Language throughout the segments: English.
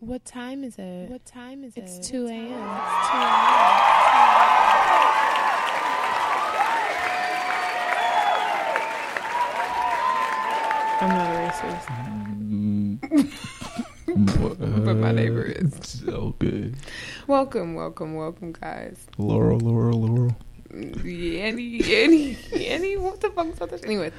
What time is it? What time is It's it? 2 a.m. It's 2 a.m. I'm not a racist. Mm. But my neighbor is. So good. Welcome, welcome, welcome, guys. Laurel, Laurel, Laurel. Yanny, Yanny, Yanny. What the fuck is that? Anyway.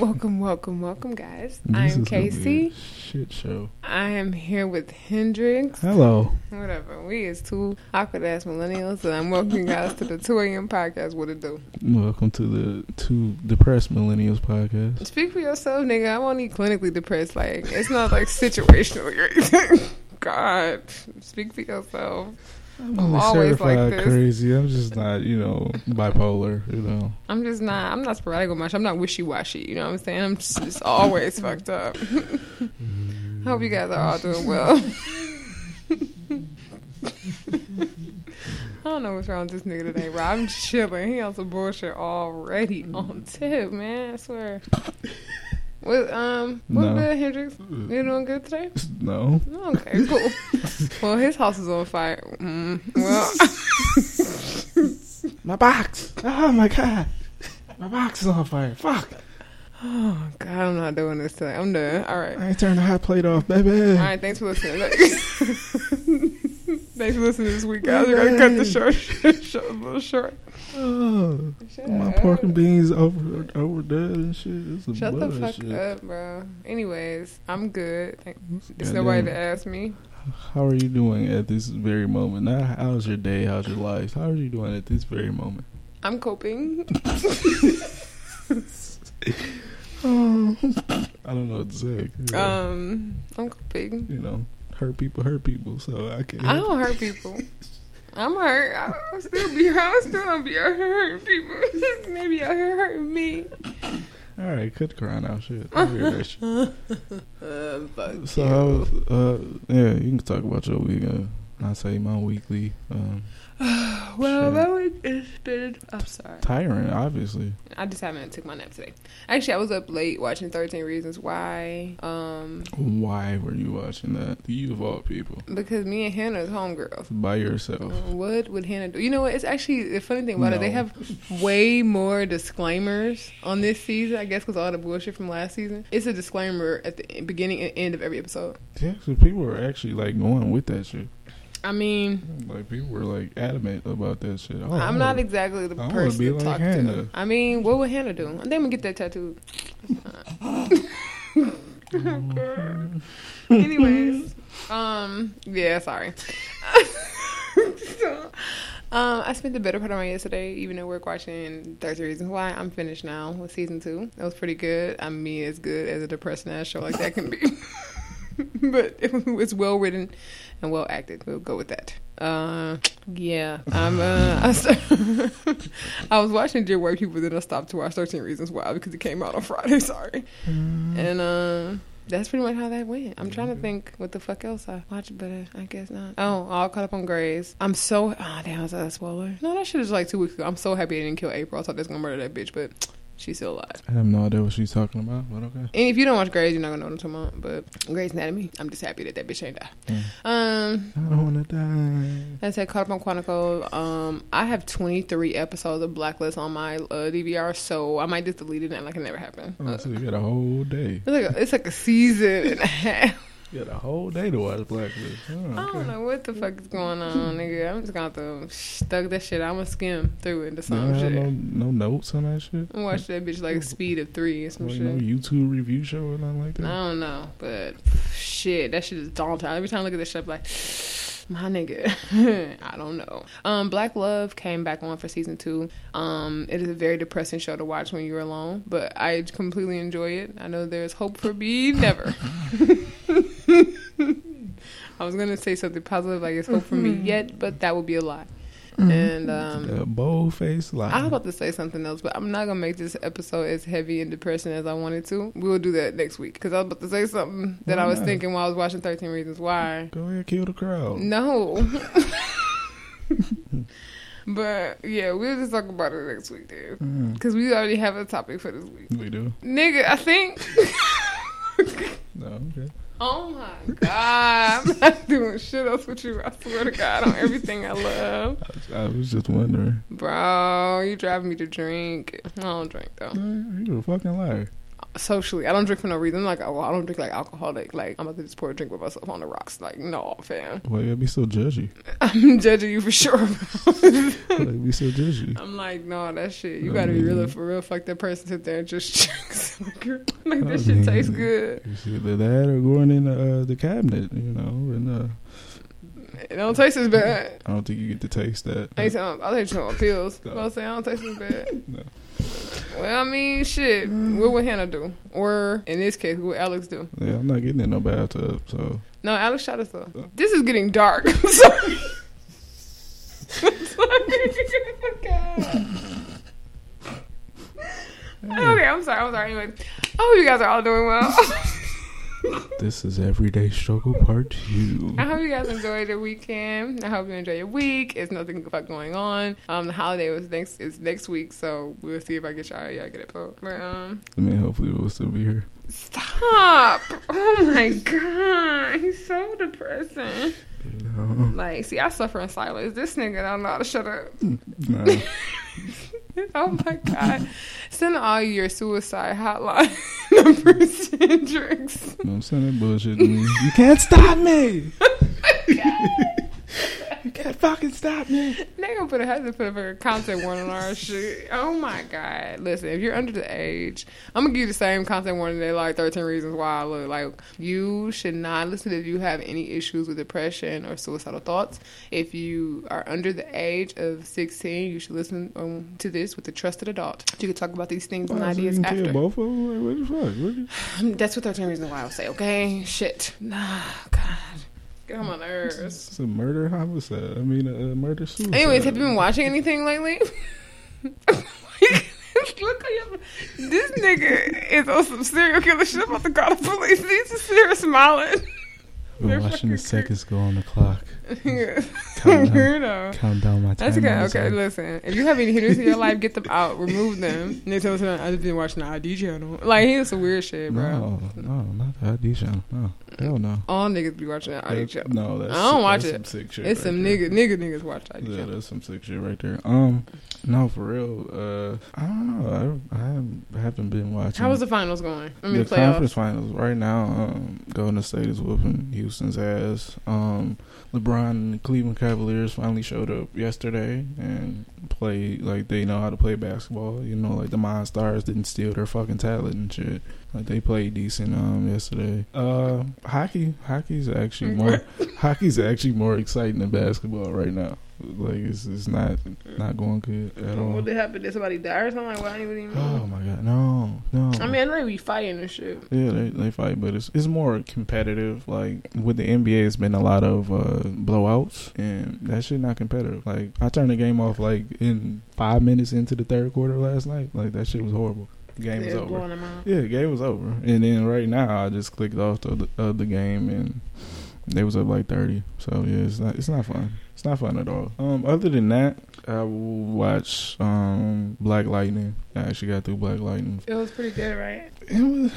Welcome, welcome, welcome, guys. This I'm is gonna be a Casey. Shit show. I am here with Hendrix. Hello. Whatever. We is two awkward ass millennials, and I'm welcoming guys to the 2 a.m. podcast. What it do? Welcome to the Two Depressed Millennials podcast. Speak for yourself, nigga. I'm only clinically depressed. Like, it's not like situationally or anything. God, speak for yourself. I'm I'm always like certified this. crazy. I'm just not, you know, bipolar. You know. I'm just not. I'm not sporadic with much. I'm not wishy washy. You know what I'm saying? I'm just, just always fucked up. I hope you guys are all doing well. I don't know what's wrong with this nigga today, bro. I'm chilling. He on some bullshit already on tip, man. I swear. What um what No. good, Hendrix? You doing good today? No. Okay, cool. well, his house is on fire. Mm, well, My box. Oh my god. My box is on fire. Fuck. oh god, I'm not doing this today. I'm done. All right. I ain't turned the hot plate off, baby. All right, thanks for listening. Thanks for listening this week, guys. We're gonna cut the short, short a little short. Oh, my up. pork and beans over overdone and shit. Shut the fuck bullshit. up, bro. Anyways, I'm good. Thank- There's nobody to ask me. How are you doing at this very moment? Not how's your day, how's your life? How are you doing at this very moment? I'm coping. Oh, I don't know what to say. Um, I'm coping. you know, hurt people hurt people, so I can't. I don't hurt people. I'm hurt. I'll still be hurt. I'll still be out here hurting people. Maybe out here hurting me. All right, cut the crying out shit. I shit. Uh, So, was, uh, yeah, you can talk about your weekend. I say my weekly. Um, well, shit. that week has been. I'm sorry. tiring, obviously. I just haven't took my nap today. Actually, I was up late watching Thirteen Reasons Why. Um, Why were you watching that? You of all people, because me and Hannah's homegirls. by yourself. What would Hannah do? You know what? It's actually the funny thing about it. They have way more disclaimers on this season. I guess because all the bullshit from last season. It's a disclaimer at the beginning and end of every episode. Yeah, so people are actually like going with that shit. I mean, Like people were like adamant about that shit. I'm not exactly the person to like talk Hannah. to. I mean, what would Hannah do? I'm gonna get that tattooed. Anyways, um, yeah, sorry. so, um, I spent the better part of my yesterday, even at work, watching 13 Reasons Why. I'm finished now with season two. It was pretty good. I mean, as good as a depressing ass show like that can be. but it was well written and well acted. We'll go with that. Uh, yeah, I'm. Uh, I, st- I was watching Dear White People, then I stopped to watch 13 Reasons Why because it came out on Friday. Sorry, and uh, that's pretty much how that went. I'm trying to think what the fuck else I watched, but I guess not. Oh, all caught up on Grey's. I'm so. Ah, damn, was that a spoiler? No, that shit is like two weeks ago. I'm so happy I didn't kill April. I thought they was gonna murder that bitch, but she's still alive. I have no idea what she's talking about, but okay. And if you don't watch Grey's, you're not gonna know what I'm talking about. But Grey's Anatomy, I'm just happy that that bitch ain't die. Mm. Um, I don't want to die. I said Caught Up on Quantico. Um, I have 23 episodes of Blacklist on my uh, DVR, so I might just delete it and like it never happened. Oh, Uh, so you got a whole day. it's like a, it's like a season and a half. You got a whole day to watch Blacklist. Oh, I don't know what the fuck is going on, nigga. I'm just gonna have to stuck that shit. I'm gonna skim through it into You some don't shit. no, no notes on that shit. I watch that bitch like speed of three or some Like shit. no YouTube review show or nothing like that. I don't know, but shit, that shit is daunting. Every time I look at this shit, I'm like, my nigga, I don't know. Um, Black Love came back on for season two. Um, it is a very depressing show to watch when you're alone, but I completely enjoy it. I know there's hope for me. Never. I was gonna say something positive, like it's hope for me yet, but that would be a lie. And um, A bold face lie. I was about to say something else, but I'm not gonna make this episode as heavy and depressing as I wanted to. We'll do that next week because I was about to say something that Why I was not? thinking while I was watching 13 Reasons Why. Go ahead, kill the crowd. No. But yeah, we'll just talk about it next week, dude. Mm, Because we already have a topic for this week. we do. Nigga, I think. No, okay. Oh my god. I'm not doing shit else with you. I swear to God on everything I love. I was, I was just wondering. Bro, you driving me to drink. I don't drink though. Man, you a fucking liar. Socially, I don't drink for no reason. Like, oh, I don't drink like alcoholic. Like, I'm about to just pour a drink with myself on the rocks. Like, no, fam. Why you gotta be so judgy? I'm judging you for sure. you be so judgy? I'm like, no, that shit. You I gotta be real for real. Fuck that person sit there and just drink. like I that shit tastes good. You see either that or going in the, uh, the cabinet, you know, and uh, It don't taste as bad. I don't think you get to taste that. I ain't telling, I'll take you pills. No. I'll say I don't taste as bad. No. Well, I mean, shit. What would Hannah do? Or in this case, what would Alex do? Yeah, I'm not getting in no bathtub, so No, Alex shot us though. This is getting dark. Sorry. Okay, I'm sorry. I'm sorry. Anyway, I hope you guys are all doing well. This is everyday struggle part two. I hope you guys enjoyed your weekend. I hope you enjoy your week. It's nothing fuck going on. Um, the holiday was next is next week, so we'll see if I get y'all. Y'all get it, po. But um, I mean, hopefully we'll still be here. stop! Oh my god, he's so depressing. Know? Like, see, I suffer in silence. This nigga don't know how to shut up. Nah. Oh my god! Send all your suicide hotline numbers to Hendrix. No, I'm saying that bullshit to me. You can't stop me. Oh you can't fucking stop me. They gonna put a have to put a content warning on our shit. Oh my god! Listen, if you're under the age, I'm gonna give you the same content warning they like 13 Reasons Why. I look like you should not listen if you have any issues with depression or suicidal thoughts. If you are under the age of 16, you should listen um, to this with a trusted adult. You can talk about these things and so you ideas after. both of them? Like, what the fuck? What you- That's what 13 Reasons Why I would say. Okay, shit. Nah, God, get on my nerves. It's a murder homicide. I mean, a, a murder suicide. Anyways, have you been watching anything lately? Look at your, this nigga is on some serial killer shit. I'm about to call the police. He's just serious smiling. Been They're watching the seconds go on the clock. Weirdo. Count down my time. That's okay. Okay, listen. If you have any hitters in your life, get them out. Remove them. And they tell us I just been watching the ID channel. Like he is some weird shit, bro. No, no, not the ID channel. No, hell no. All niggas be watching the ID That- channel. No, that's I don't watch it. Sick shit. It's right some nigga nigga niggas watch ID Yeah, channel. that's some sick shit right there. Um, no, for real. Uh, I don't know. I, I haven't- been watching. How was the finals going? I mean, the conference finals right now? Um, Golden State is whooping Houston's ass. Um, LeBron and Cleveland Cavaliers finally showed up yesterday and played like they know how to play basketball. You know, like the Monstars didn't steal their fucking talent and shit. Like they played decent um yesterday. Uh, hockey, hockey's actually more hockey's actually more exciting than basketball right now. Like it's it's not not going good at all. What did happen? Did somebody die or something? Like, well, I didn't even Oh my god, no, no. I mean, I know they be fighting and shit. Yeah, they they fight, but it's it's more competitive. Like with the NBA, it's been a lot of uh, blowouts, and that shit not competitive. Like I turned the game off like in five minutes into the third quarter last night. Like that shit was horrible. Game was over. blowing them out. Yeah, game was over, and then right now I just clicked off the of the game, and they was up like thirty. So yeah, it's not it's not fun. It's not fun at all. Um, other than that, I watch um Black Lightning. I actually got through Black Lightning It was pretty good, right? it was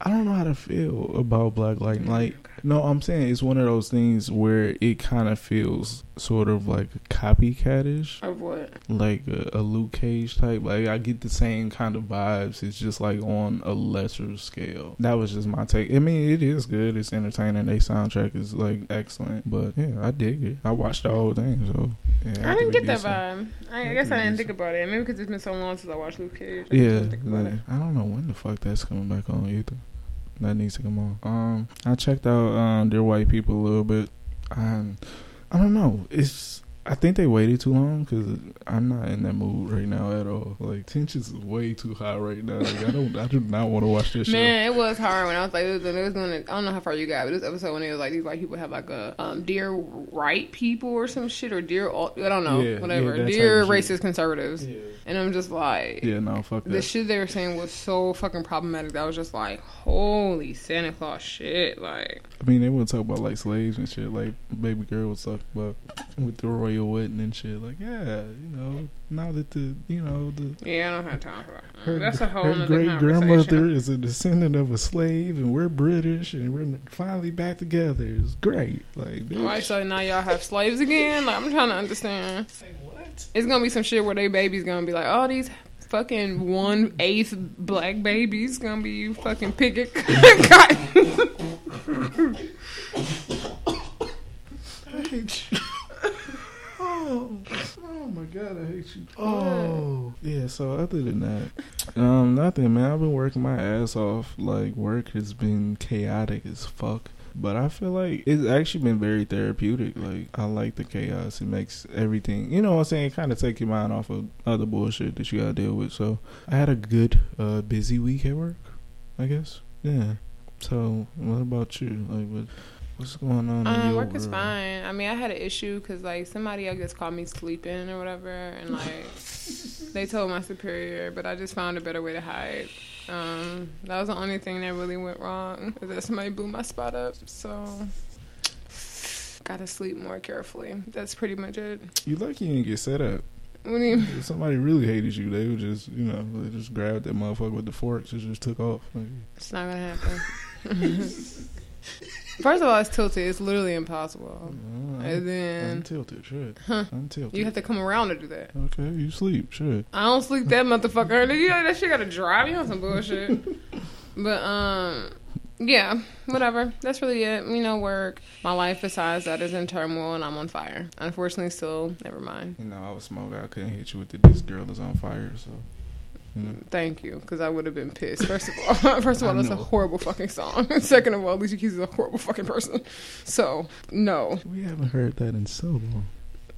I don't know how to feel about Black Lightning. Like, no, I'm saying it's one of those things where it kind of feels sort of like copycatish, Of what? like a, a Luke Cage type. Like, I get the same kind of vibes. It's just like on a lesser scale. That was just my take. I mean, it is good. It's entertaining. Their soundtrack is like excellent. But yeah, I dig it. I watched the whole thing. So yeah, I didn't get that vibe. I, I guess I didn't think about it. Maybe because it's been so long since I watched Luke Cage. I Yeah, like. I don't know when the fuck that's coming back on either. That needs to come on. Um, I checked out um, Dear White People a little bit, and I don't know. It's I think they waited too long because I'm not in that mood right now at all. Like tensions is way too high right now. Like I don't, I do not want to watch this show. Man, it was hard when I was like, it was, it was doing it. I don't know how far you got, but this episode when it was like these white people have like a um, dear right people or some shit or dear I don't know Yeah, whatever yeah, dear type of racist conservatives, Yeah, and I'm just like. yeah, no, fuck The shit they were saying was so fucking problematic that I was just like, holy Santa Claus shit. Like, I mean, they would talk about like slaves and shit. Like baby girl was talk about with the royal wedding and shit. Like, yeah, you know, now that the you know the Yeah, I don't have time for that. her, That's a whole her nother great grandmother is a descendant of a slave, and we're British, and we're finally back together. It's great. Like, bitch. Right, so now y'all have slaves again? Like, I'm trying to understand. what? It's gonna be some shit where they babies gonna be like, oh, these fucking one eighth black babies gonna be you fucking picket cotton. I hate you. Oh, oh my god, I hate you. Oh, yeah. So other than that, um, nothing, man. I've been working my ass off. Like work has been chaotic as fuck. But I feel like it's actually been very therapeutic. Like I like the chaos. It makes everything, you know what I'm saying, kind of take your mind off of other bullshit that you gotta deal with. So I had a good, uh, busy week at work. I guess. Yeah. So what about you? Like what? What's going on? in Um, your work is fine. I mean, I had an issue because like somebody I guess caught me sleeping or whatever, and like they told my superior, but I just found a better way to hide. Um, that was the only thing that really went wrong. Is that somebody blew my spot up, so gotta sleep more carefully. That's pretty much it. You lucky you didn't get set up. What do you? If somebody really hated you, they would just, you know, they just grabbed that motherfucker with the forks and just took off. Like, It's not gonna happen. First of all, it's tilted. It's literally impossible. uh, And then untilted, shit. Huh. Untilted. you have to come around to do that. okay, you sleep, shit. I don't sleep that motherfucker. Nigga, you know, that shit gotta drive you on some bullshit. but um, yeah, whatever. That's really it. You know, work. My life besides that is in turmoil, and I'm on fire. Unfortunately, still never mind. You know, I was smoking. I couldn't hit you with the "This girl is on fire." So, Thank you, because I would have been pissed. First of all, first of all, that's a horrible fucking song. Second of all, Alicia Keys is a horrible fucking person. So no, we haven't heard that in so long.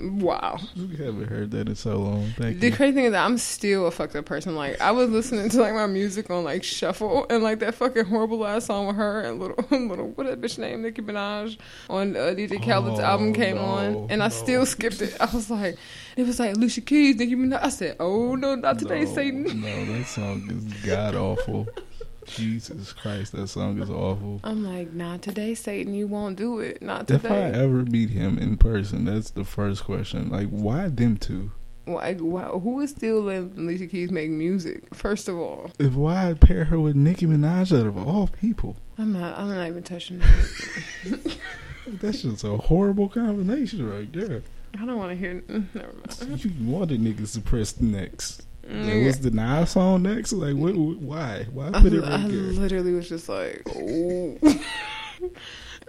Wow. We haven't heard that in so long. Thank The you. crazy thing is that I'm still a fucked up person. Like I was listening to like my music on like shuffle and like that fucking horrible ass song with her and little little what that bitch name Nicki Minaj on uh, DJ Khaled's Oh, album came no, on and I no. still skipped it. I was like, it was like Alicia Keys, Nicki Minaj. I said, oh no, not today, no, Satan. No, that song is god awful. Jesus Christ, that song is awful. I'm like, not today, Satan. You won't do it. Not today. If I ever meet him in person, that's the first question. Like, why them two? Why, why, who is still letting Alicia Keys make music? First of all, If why I'd pair her with Nicki Minaj out of all people? I'm not. I'm not even touching that. That's just a horrible combination right there. I don't want to hear. Never mind. You wanted niggas to press next. Nigga. Was the Nas song next? Like, what? Why? Why I, put it I right there? literally was just like, oh.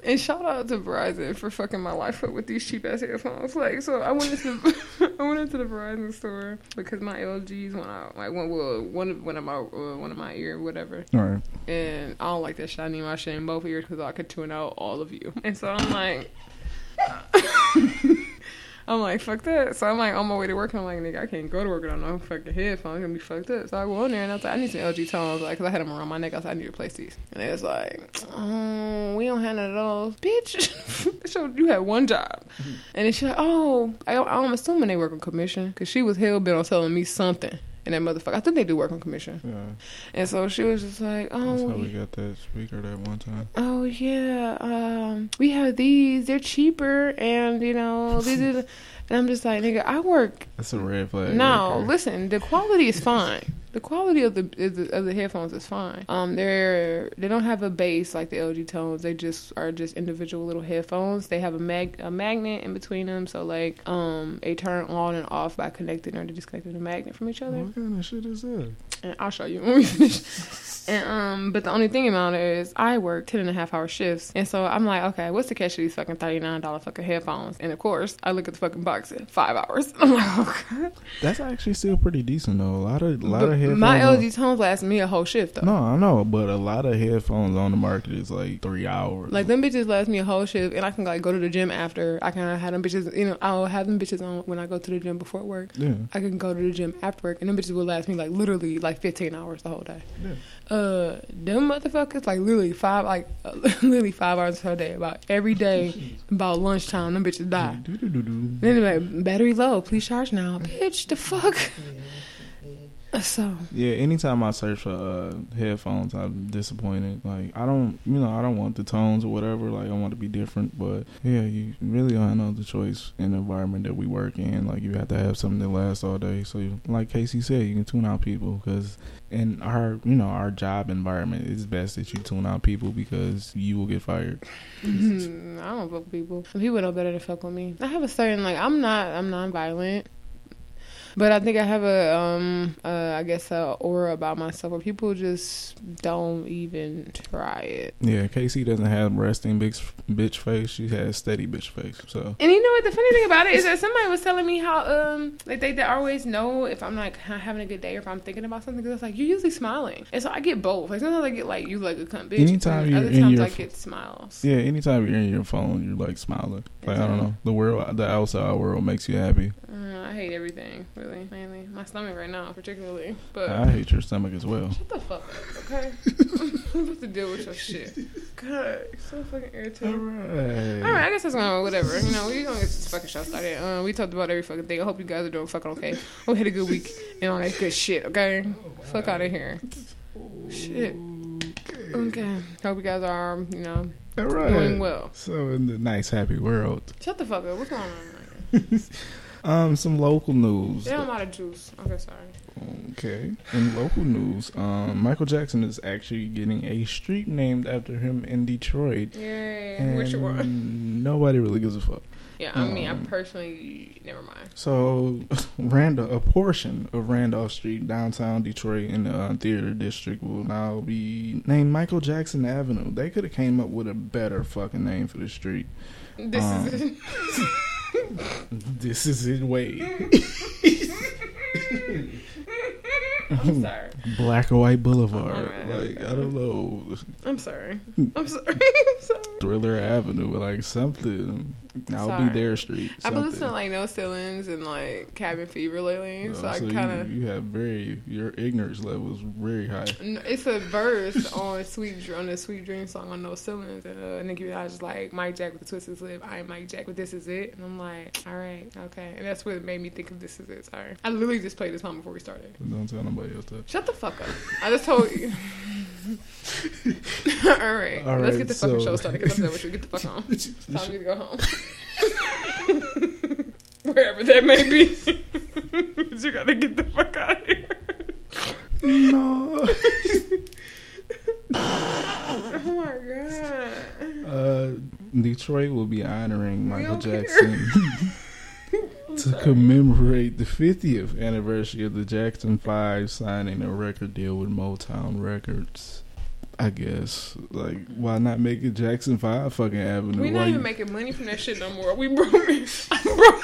and shout out to Verizon for fucking my life up with these cheap ass headphones. Like, so I went into I went into the Verizon store because my LGs went out. Like, one well, one of one of my uh, one of my ear, whatever. All right. And I don't like that shit. I need my shit in both ears because I could tune out all of you. And so I'm like. I'm like, fuck that. So I'm like on my way to work. And I'm like, nigga, I can't go to work without no fucking headphones. I'm gonna be fucked up. So I go in there and I was like, I need some LG tones, like, cause I had them around my neck. I was like, I need to replace these. And they was like, oh, we don't have none of those, bitch. so you had one job, mm-hmm. and then she's like, oh, I, I'm assuming they work on commission, cause she was hell bent on telling me something. And that motherfucker, I think they do work on commission. Yeah. And so she was just like, That's how oh, we got that speaker that one time. oh yeah, um, we have these. They're cheaper, and you know, these are. the-" And I'm just like, nigga, I work That's a red flag. no, right listen. The quality is fine. The quality of the of the, of the headphones is fine. Um, they're they don't have a bass like the LG tones. They just are just individual little headphones. They have a mag a magnet in between them, so like um, they turn on and off by connecting or disconnecting the magnet from each other. What kind of shit is that? And I'll show you when we finish. And um, but the only thing about it is I work 10 and a half hour shifts. And so I'm like, okay, what's the catch of these fucking $39 fucking headphones? And of course, I look at the fucking box at five hours. I'm like, oh god. That's actually still pretty decent though. A lot of a lot of headphones. my LG tones last me a whole shift though. No, I know, but a lot of headphones on the market is like three hours. Like them bitches last me a whole shift, and I can like go to the gym after. I can have them bitches, you know, I'll have them bitches on when I go to the gym before work. yeah, I can go to the gym after work, and them bitches will last me like literally like 15 hours the whole day. yeah. Uh, them motherfuckers like literally five, like literally five hours per day. About every day, about lunchtime, them bitches die. Then battery low, please charge now. Bitch, the fuck? So Yeah, anytime I search for uh, headphones, I'm disappointed. Like I don't, you know, I don't want the tones or whatever. Like I want to be different, but yeah, you really don't have the choice in the environment that we work in. Like you have to have something that lasts all day. So, you, like Casey said, you can tune out people because in our, you know, our job environment, it's best that you tune out people because you will get fired. Mhm, I don't fuck people. People know better to fuck with me. I have a certain like I'm not I'm non-violent, but I think I have a um uh I guess a aura about myself where people just don't even try it. Yeah, Casey doesn't have resting bitch bitch face. She has steady bitch face. So And you know what? The funny thing about it is that somebody was telling me how um like they, they always know if I'm like ha- having a good day or if I'm thinking about something. Because it's like you're usually smiling, and so I get both. Like sometimes I get like you like a cunt bitch. Anytime you're other in times your I get smiles. yeah, anytime you're in your phone, you're like smiling. Like I don't know, the world, the outside world makes you happy. Uh, I hate everything, really, mainly my stomach right now, particularly. But I hate your stomach as well. shut the fuck up, okay? I'm about to deal with your shit. God, you're so fucking irritating. right. All right, I guess that's gonna whatever. You know, we gonna get this fucking show started. Uh, we talked about every fucking thing. I hope you guys are doing fucking okay. We had a good week and all that good shit. Okay, fuck out of here. Shit. Okay. Hope you guys are, you know, All doing well. So in the nice happy world, Shut the fuck up. What's going on? um, some local news. Yeah, I'm out of juice. Okay, sorry. Okay. In local news, um, Michael Jackson is actually getting a street named after him in Detroit. Yay. And Which one? nobody really gives a fuck. Yeah, I mean, I Um, personally, never mind. So, Randolph, a portion of Randolph Street, downtown Detroit, in the uh, theater district, will now be named Michael Jackson Avenue. They could have came up with a better fucking name for the street. This um, is it. This is it. way. I'm sorry. Black or White Boulevard. Alright. Like I don't know, I'm sorry. I'm sorry. I'm sorry. Thriller Avenue, like something. I'll Sorry. be their street. I've been listening to like No Ceilings and like Cabin Fever lately, Oh, so I kind you, of. you have very your ignorance level is very high. It's a verse on Sweet on the Sweet Dream song on No Ceilings, and uh, Nicki Minaj is like Mike Jack with the twisted lip. I am Mike Jack, but this is it. And I'm like, all right, okay, and that's what made me think of this is it. Sorry, I literally just played this song before we started. Don't tell nobody else that. Shut the fuck up! I just told you. all right, All let's get the fucking so- show started. Up there with you. Get the fuck home. It's time to go home. Wherever that may be. you gotta get the fuck out of here. No. Oh my god. Uh, Detroit will be honoring Michael. Jackson I'm to sorry. commemorate the 50th anniversary of the Jackson Five signing a record deal with Motown Records. I guess, like, why not make it Jackson Five fucking Avenue? We're Why not even you- making money from that shit no more. We broke. I'm broke.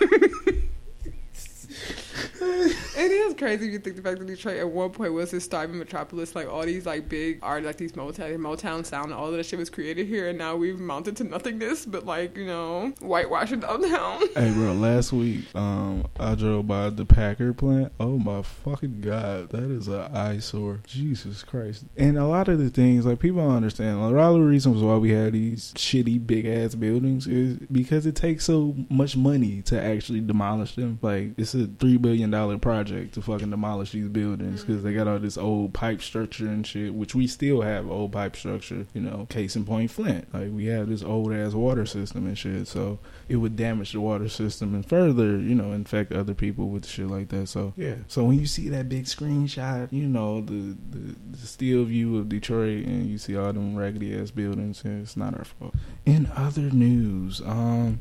it is crazy if you think the fact that Detroit at one point was this thriving metropolis, like all these like big art, like these Motown, Motown sound, all of that shit was created here, and now we've mounted to nothingness, but like you know, whitewashing downtown. Hey, bro, last week, um, I drove by the Packard plant. Oh my fucking god, that is a eyesore. Jesus Christ! And a lot of the things, like people don't understand. A lot of the reasons why we have these shitty big ass buildings is because it takes so much money to actually demolish them. Like it's a three billion dollar project to fucking demolish these buildings because they got all this old pipe structure and shit, which we still have old pipe structure. You know, case in point, Flint. Like we have this old ass water system and shit. So it would damage the water system and further, you know, infect other people with shit like that. So yeah. So when you see that big screenshot, you know, the the, the still view of Detroit and you see all them raggedy ass buildings, it's not our fault. In other news, um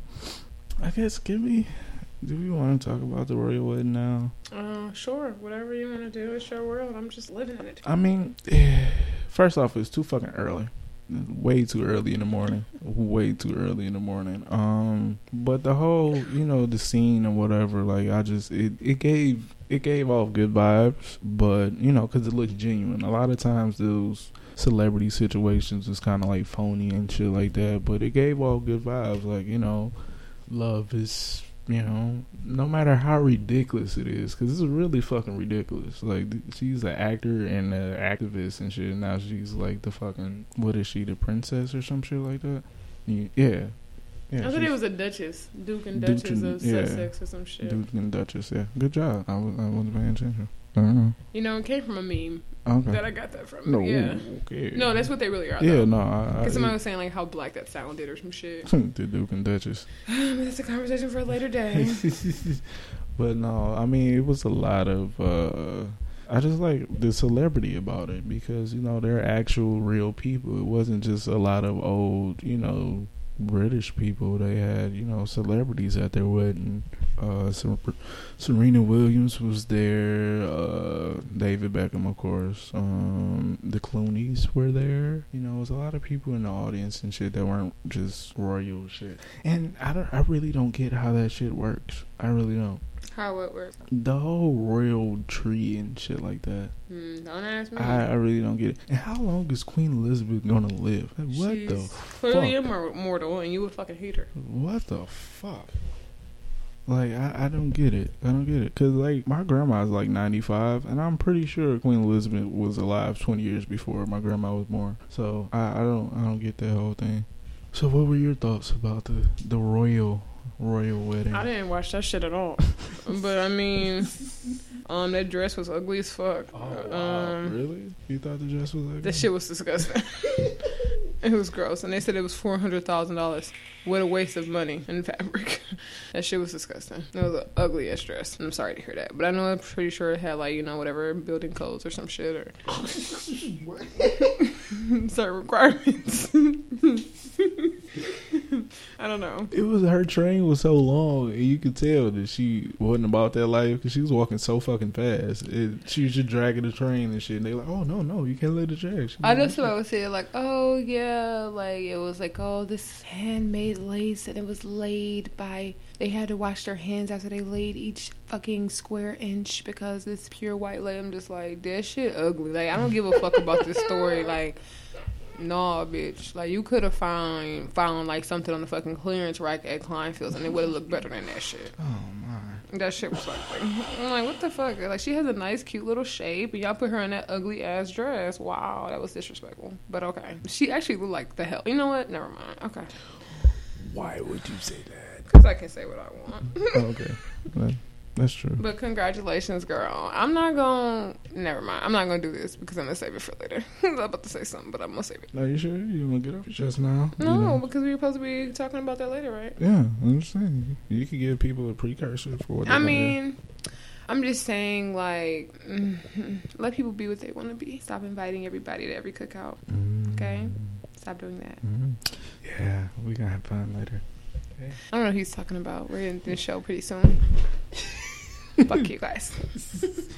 I guess give me do we want to talk about the royal wedding now? Uh, sure, whatever you want to do, it's your world. I'm just living in it. I mean, first off, it's too fucking early. Way too early in the morning. Way too early in the morning. Um, but the whole, you know, the scene and whatever, like I just it it gave it gave off good vibes, but you know, because it looked genuine. A lot of times those celebrity situations is kind of like phony and shit like that, but it gave off good vibes. Like you know, love is you know, no matter how ridiculous it is, because it's really fucking ridiculous. Like she's an actor and an activist and shit. And now she's like the fucking what is she, the princess or some shit like that? Yeah, yeah. I thought it was a Duchess, Duke and Duke Duchess and- of yeah. Sussex or some shit. Duke and Duchess. Yeah, good job. I was I wasn't paying attention. Uh, You know, it came from a meme okay. that I got that from. no. Yeah. Okay. No, that's what they really are. Yeah. though. No. I, I, Because somebody was saying like how black that sounded or some shit. the Duke and Duchess. that's a conversation for a later day. but no, I mean it was a lot of. uh I just like the celebrity about it because you know they're actual real people. It wasn't just a lot of old, you know, British people. They had you know celebrities at their wedding. Uh, Serena Williams was there. Uh, David Beckham, of course. Um, the Clooney's were there. You know, it was a lot of people in the audience and shit that weren't just royal shit. And I don't, I really don't get how that shit works. I really don't. How it works? The whole royal tree and shit like that. Hmm, don't ask me. I, I really don't get it. And how long is Queen Elizabeth gonna live? Like, what She's the clearly fuck? immortal, and you would fucking hate her. What the fuck? Like I, I don't get it. I don't get it. Cause like my grandma's like ninety five, and I'm pretty sure Queen Elizabeth was alive twenty years before my grandma was born. So I, I don't I don't get that whole thing. So what were your thoughts about the the royal royal wedding? I didn't watch that shit at all. but I mean, um, that dress was ugly as fuck. Oh wow! Um, really? You thought the dress was like That shit was disgusting. it was gross, and they said it was four hundred thousand dollars. What a waste of money and fabric. that shit was disgusting. It was an ugly ass dress. I'm sorry to hear that, but I know I'm pretty sure it had like you know whatever building codes or some shit or certain requirements. I don't know. It was her train was so long, and you could tell that she wasn't about that life because she was walking so fucking fast. It, she was just dragging the train and shit. And they like, oh no, no, you can't let it drag. She I like, know somebody would say like, "Oh yeah, like it was like oh this handmade lace and it was laid by they had to wash their hands after they laid each fucking square inch because it's pure white lace." I'm just like that shit ugly. Like I don't give a fuck about this story. Like no, bitch. Like you could have found found like something on the fucking clearance rack at Kleinfeld's and it would have looked better than that shit. Oh my. That shit was like, I'm like, what the fuck? Like, she has a nice, cute little shape, and y'all put her in that ugly ass dress. Wow, that was disrespectful. But okay. She actually looked like the hell. You know what? Never mind. Okay. Why would you say that? Because I can say what I want. Oh, okay, that's true. but congratulations, girl. I'm not going to. Never mind. I'm not going to do this because I'm going to save it for later. I was about to say something, but I'm going to save it. Are you sure you want to get off your chest now? You No, know? because we were supposed to be talking about that later, right? Yeah, I'm just saying. You could give people a precursor for what. I mean, I'm just saying, like, let people be what they want to be. Stop inviting everybody to every cookout. Mm. Okay. Stop doing that. Mm. Yeah, we gonna have fun later. I don't know who he's talking about. We're in the show pretty soon. Fuck you guys. It's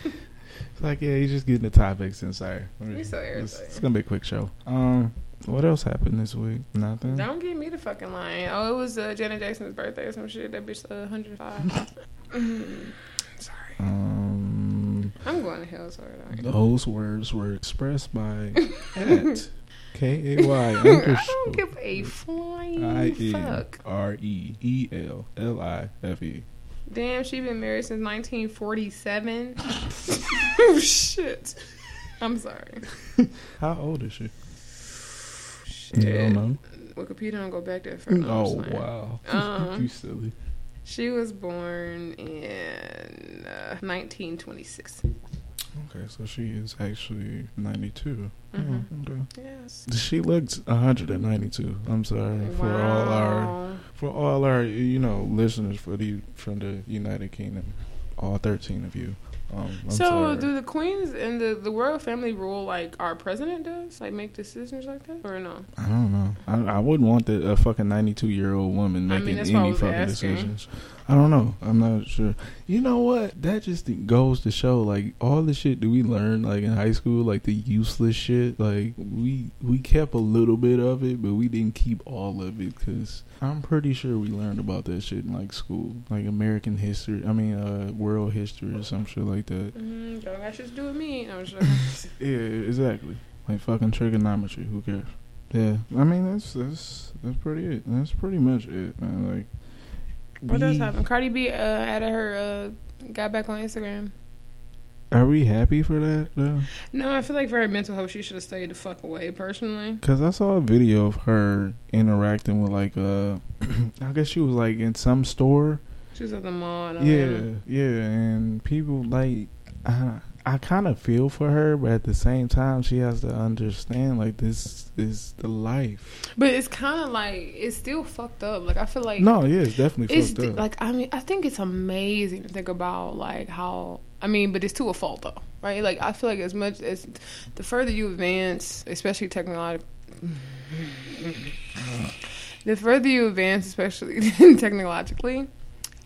like, yeah, he's just getting the topics inside. You're so It's, irritating. it's gonna be a quick show. Um, what else happened this week? Nothing. Don't give me the fucking line. Oh, it was uh, Janet Jackson's birthday or some shit. That bitch uh, 105. Mm, Sorry. Um, I'm going to hell. Sorry. those words were expressed by at K A Y I don't give a flying I N fuck. R E E L L I F E. Damn, she been married since 1947. oh, shit. I'm sorry. How old is she? Shit. You don't know. Wikipedia don't go back that far. No, Oh wow, Um, you silly. She was born in uh, 1926. Okay, so she is actually ninety two. Mhm. Oh, okay. Yes. She looks 192. I'm sorry for all our for all our you know listeners for the from the United Kingdom, all 13 of you. Um, I'm So, sorry. do the queens and the, the royal family rule like our president does? Like, make decisions like that? Or no? I don't know. I, I wouldn't want the, a fucking 92 year old woman I making mean, that's why I any fucking asking. decisions. I don't know. I'm not sure. You know what? That just goes to show, like, all the shit that we learned, like, in high school, like, the useless shit, like, we we kept a little bit of it, but we didn't keep all of it, because I'm pretty sure we learned about that shit in, like, school. Like, American history, I mean, uh, world history or some shit like that. Mm-hmm. Don't got shit to do with me. I was just Yeah, exactly. Like, fucking trigonometry, who cares? Yeah, I mean, that's, that's, that's pretty it. That's pretty much it, man. Like, What else happened? Cardi B uh, added her, uh, got back on Instagram. Are we happy for that though? No, I feel like for her mental health, she should have stayed the fuck away, personally. Cause I saw a video of her interacting with like uh, I guess she was like in some store. She was at the mall. And Yeah, yeah, and people like, I, I kind of feel for her, but at the same time, she has to understand like this is the life. But it's kind of like it's still fucked up. Like I feel like No, yeah, it's definitely it's fucked up. like I mean I think it's amazing to think about like how I mean, but it's to a fault though, right? Like I feel like as much as the further you advance, especially technologically. The further you advance, especially technologically,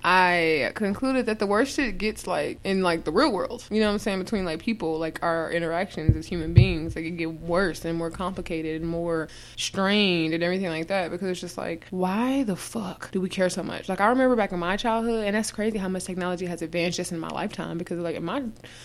I concluded that the worst shit gets like in like the real world. You know what I'm saying? Between like people, like our interactions as human beings, like it get worse and more complicated and more strained and everything like that. Because it's just like, why the fuck do we care so much? Like I remember back in my childhood, and that's crazy how much technology has advanced just in my lifetime. Because like in my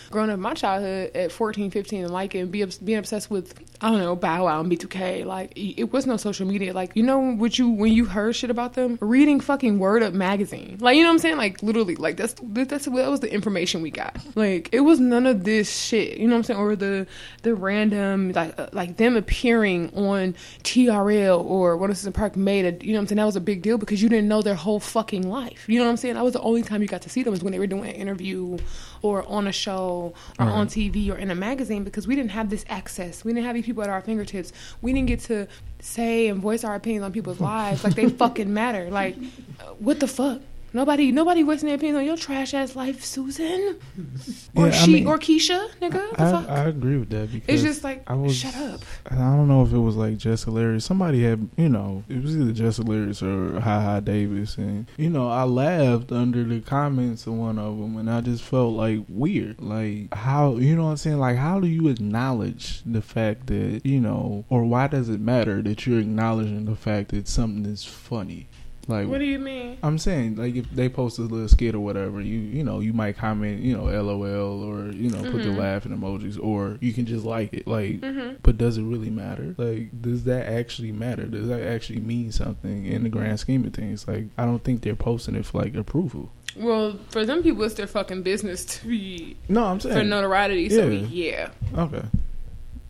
growing up my childhood at 14, 15, and liking be being obsessed with I don't know Bow Wow and B2K. Like it was no social media. Like you know what you when you heard shit about them, reading fucking Word Up magazine. Like you know what I'm saying? Like literally, like that's that's that was the information we got. Like it was none of this shit. You know what I'm saying? Or the the random like uh, like them appearing on TRL or One in Park made a you know what I'm saying? That was a big deal because you didn't know their whole fucking life. You know what I'm saying? That was the only time you got to see them was when they were doing an interview or on a show or Right. on TV or in a magazine because we didn't have this access. We didn't have these people at our fingertips. We didn't get to say and voice our opinions on people's lives like they fucking matter. Like, uh, what the fuck? Nobody, nobody wasting their opinions on your trash ass life, Susan, or Yeah, I she, mean, or Keisha, nigga. I, fuck? I agree with that because it's just like, I was- shut up. I don't know if it was like Jess Hilarious. Somebody had, you know, it was either Jess Hilarious or Ha Ha Davis, and you know, I laughed under the comments of one of them, and I just felt like weird. Like how, you know, what I'm saying, like how do you acknowledge the fact that you know, or why does it matter that you're acknowledging the fact that something is funny? Like What do you mean? I'm saying, like, if they post a little skit or whatever, you you know, you might comment, you know, LOL or you know, put the Mhm. laughing emojis, or you can just like it, like. hmm But does it really matter? Like, does that actually matter? Does that actually mean something in the grand scheme of things? Like, I don't think they're posting it for like approval. Well, for them people, it's their fucking business to be No, I'm saying for notoriety. So Yeah. yeah, okay,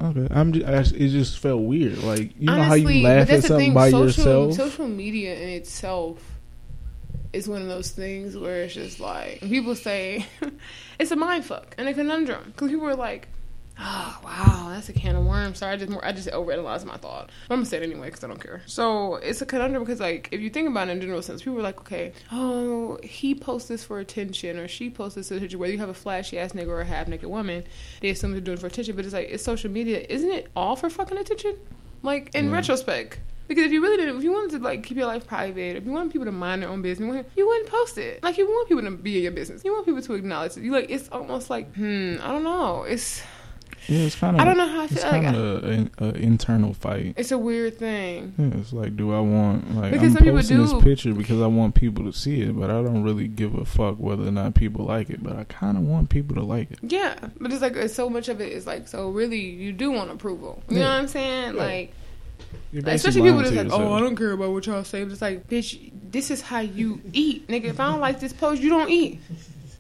okay. I'm just, it just felt weird. Like, you know how you laugh at something thing, by social, yourself. Social media in itself is one of those things where it's just like people say it's a mind fuck and a conundrum because people are like, oh wow, that's a can of worms. Sorry, I just I just overanalyzed my thought. But I'm gonna say it anyway because I don't care. So it's a conundrum because like if you think about it in general sense, people are like, okay, oh he posts this for attention or she posts this for attention. Whether you have a flashy ass nigga or a half naked woman, they assume they're doing it for attention. But it's like it's social media, isn't it all for fucking attention? Like in Yeah. retrospect. Because if you really didn't, if you wanted to like keep your life private, if you want people to mind their own business, you wouldn't post it. Like you want people to be in your business. You want people to acknowledge it. You like it's almost like hmm, I don't know. It's yeah, it's kind of. I don't know how I It's feel. Like kind of an internal fight. it's a weird thing. Yeah, it's like, do I want like Because I'm posting do- this picture because I want people to see it, but I don't really give a fuck whether or not people like it. But I kind of want people to like it. Yeah, but it's like it's so much of it is like so really you do want approval. You know what I'm saying? Yeah. Like You're especially people that's like, oh. I don't care about what y'all say. But it's like, bitch, this is how you eat, nigga. If I don't like this post, you don't eat.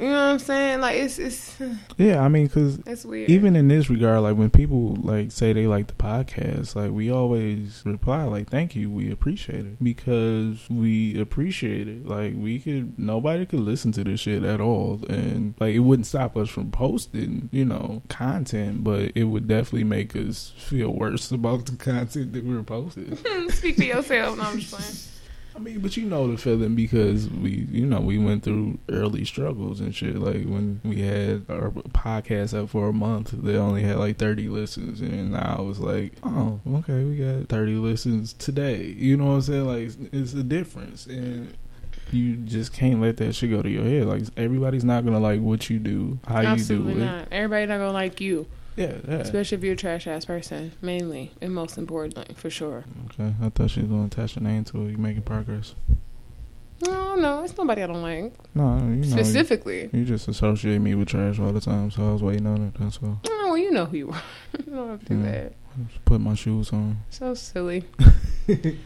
You know what I'm saying? Like it's it's Yeah, I mean, because it's weird. even in this regard, like when people like say they like the podcast, like we always reply like, "Thank you, we appreciate it," because we appreciate it. Like we could, nobody could listen to this shit at all, and like it wouldn't stop us from posting, you know, content, but it would definitely make us feel worse about the content that we were posting. Speak for yourself. No, I'm just playing. I mean, but you know the feeling because we, you know, we went through early struggles and shit. Like when we had our podcast up for a month, they only had like 30 listens. And I was like, oh, okay, we got 30 listens today. You know what I'm saying? Like, it's, a difference. And you just can't let that shit go to your head. Like, everybody's not going to like what you do, how Absolutely you do it. not. Everybody not gonna like you, Yeah, yeah. especially if you're a trash ass person. Mainly and most importantly, for sure. Okay, I thought she was going to attach your name to it. You making progress. No, no, it's nobody I don't like No, you know. specifically. You, you just associate me with trash all the time, so I was waiting on it. That's all. Oh, well, you know who you are. you don't have to do that. Just put my shoes on. So silly.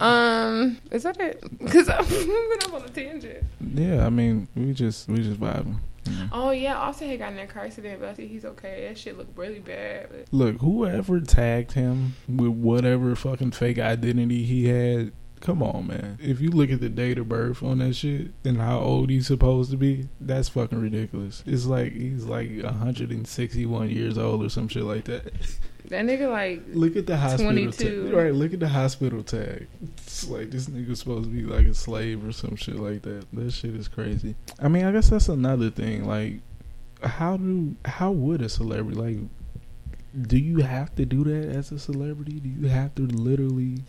um, is that it? Because I'm going off on a tangent. Yeah, I mean, we just we just vibing. Know. Oh yeah, Offset had gotten in a car accident, but I think he's okay. That shit looked really bad. But Look, whoever tagged him with whatever fucking fake identity he had, come on, man. If you look at the date of birth on that shit and how old he's supposed to be, that's fucking ridiculous. It's like he's like 161 years old or some shit like that. That nigga like Look at the hospital 22. tag. Right, look at the hospital tag. It's like this nigga's supposed to be like a slave or some shit like that. That shit is crazy. I mean, I guess that's another thing. Like, how do how would a celebrity like? Do you have to do that as a celebrity? Do you have to literally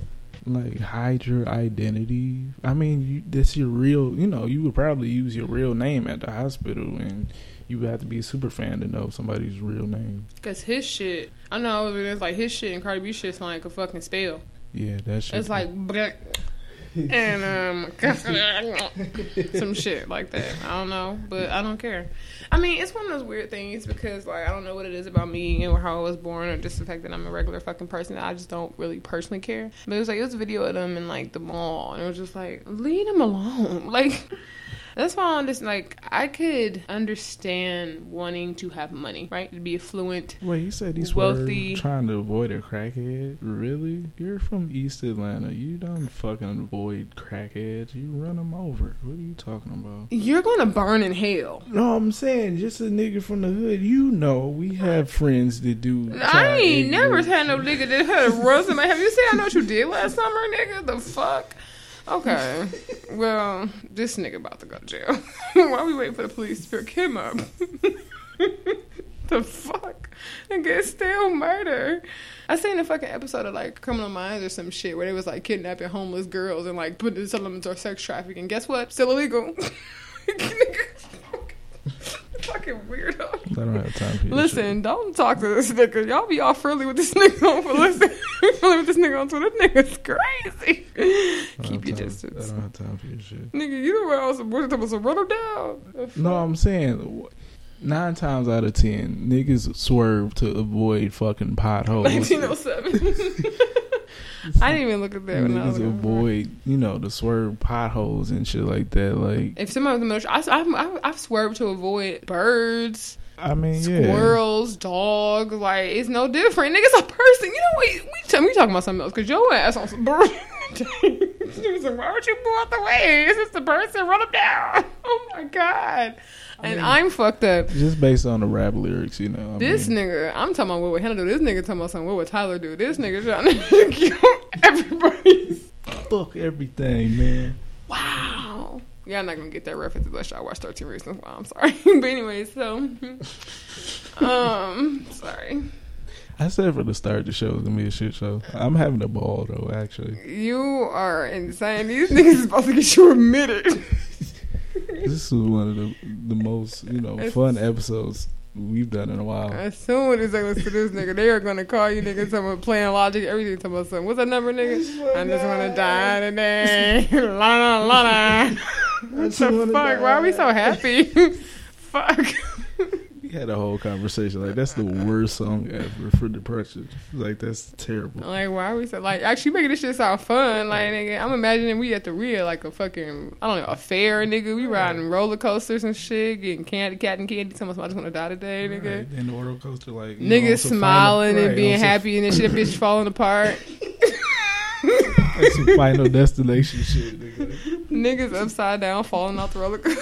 like hide your identity? I mean, you, that's your real. You know, you would probably use your real name at the hospital, and you would have to be a super fan to know somebody's real name. Cause his shit, I know it's like his shit and Cardi B shit sound like a fucking spell. Yeah, that shit. It's like and um some shit like that. I don't know, but I don't care. I mean, it's one of those weird things because like I don't know what it is about me and how I was born, or just the fact that I'm a regular fucking person. I just don't really personally care. But it was like it was a video of them in like the mall, and it was just like leave them alone, like. That's why I'm just like I could understand wanting to have money, right? To be affluent. Wait, he said he's wealthy. wealthy, trying to avoid a crackhead. Really? You're from East Atlanta. You don't fucking avoid crackheads. You run them over. What are you talking about? You're gonna burn in hell. No, I'm saying just a nigga from the hood. You know, we have friends that do. I ain't never had no nigga that had a run somebody. Have you seen I know what you did last summer, nigga? The fuck? Okay. Well, this nigga about to go to jail. Why we waiting for the police to pick him up? the fuck? Nigga, it's still murder. I seen a fucking episode of like Criminal Minds or some shit where they was like kidnapping homeless girls and like putting selling them into sex trafficking. Guess what? Still illegal. fucking weirdo. I don't have time for your Listen, don't talk to this nigga. Y'all be all friendly with this nigga on for listen. friendly with this nigga on Twitter. This nigga's crazy. shit. I don't Keep your have time- distance. I don't have time for your shit. Nigga, you know what else? We're talking about run him down. No, I'm saying nine times out of ten, niggas swerve to avoid fucking potholes. 1907. I didn't even look at that when I was Niggas avoid, you know, the swerve potholes and shit like that. Like, If somebody was in the middle, I, I've, I've swerved to avoid birds, I mean, yeah. squirrels, dogs. Like it's no different. Nigga's a person. You know what? We we, we talking about something else because your ass on some bird. Like, Why would you move out the way? Is this the person? Run him down. Oh my god. And I'm fucked up. Just based on the rap lyrics, you know. I This mean, nigga, I'm talking about what would Hannah do. This nigga talking about something. What would Tyler do? This nigga trying to kill everybody. fuck everything, man. Wow. Y'all not gonna get that reference unless y'all watch 13 Reasons Why. I'm sorry. but anyway, so um sorry. I said for the start the show was gonna be a shit show. I'm having a ball though, actually. You are insane. These niggas is about to get you admitted. This is one of the the most you know It's- fun episodes we've done in a while. As soon as they listen to this nigga, they are gonna call you niggas talking about playing logic, everything talking about something. What's that number, nigga? I just wanna die today. la la la la. What the wanna fuck? Why are we so happy? fuck. We had a whole conversation like that's the worst song ever for depression. Like that's terrible. Like, why are we so like actually making this shit sound fun? Like, nigga, I'm imagining we at the real like a fucking I don't know a fair, nigga. We riding roller coasters and shit, getting candy, cat and candy. Someone's I just want to die today, nigga. Right. And the roller coaster like Niggas smiling final- and right, being happy, and then shit bitch falling apart. like some final destination shit. Nigga. Niggas upside down falling off the roller coaster.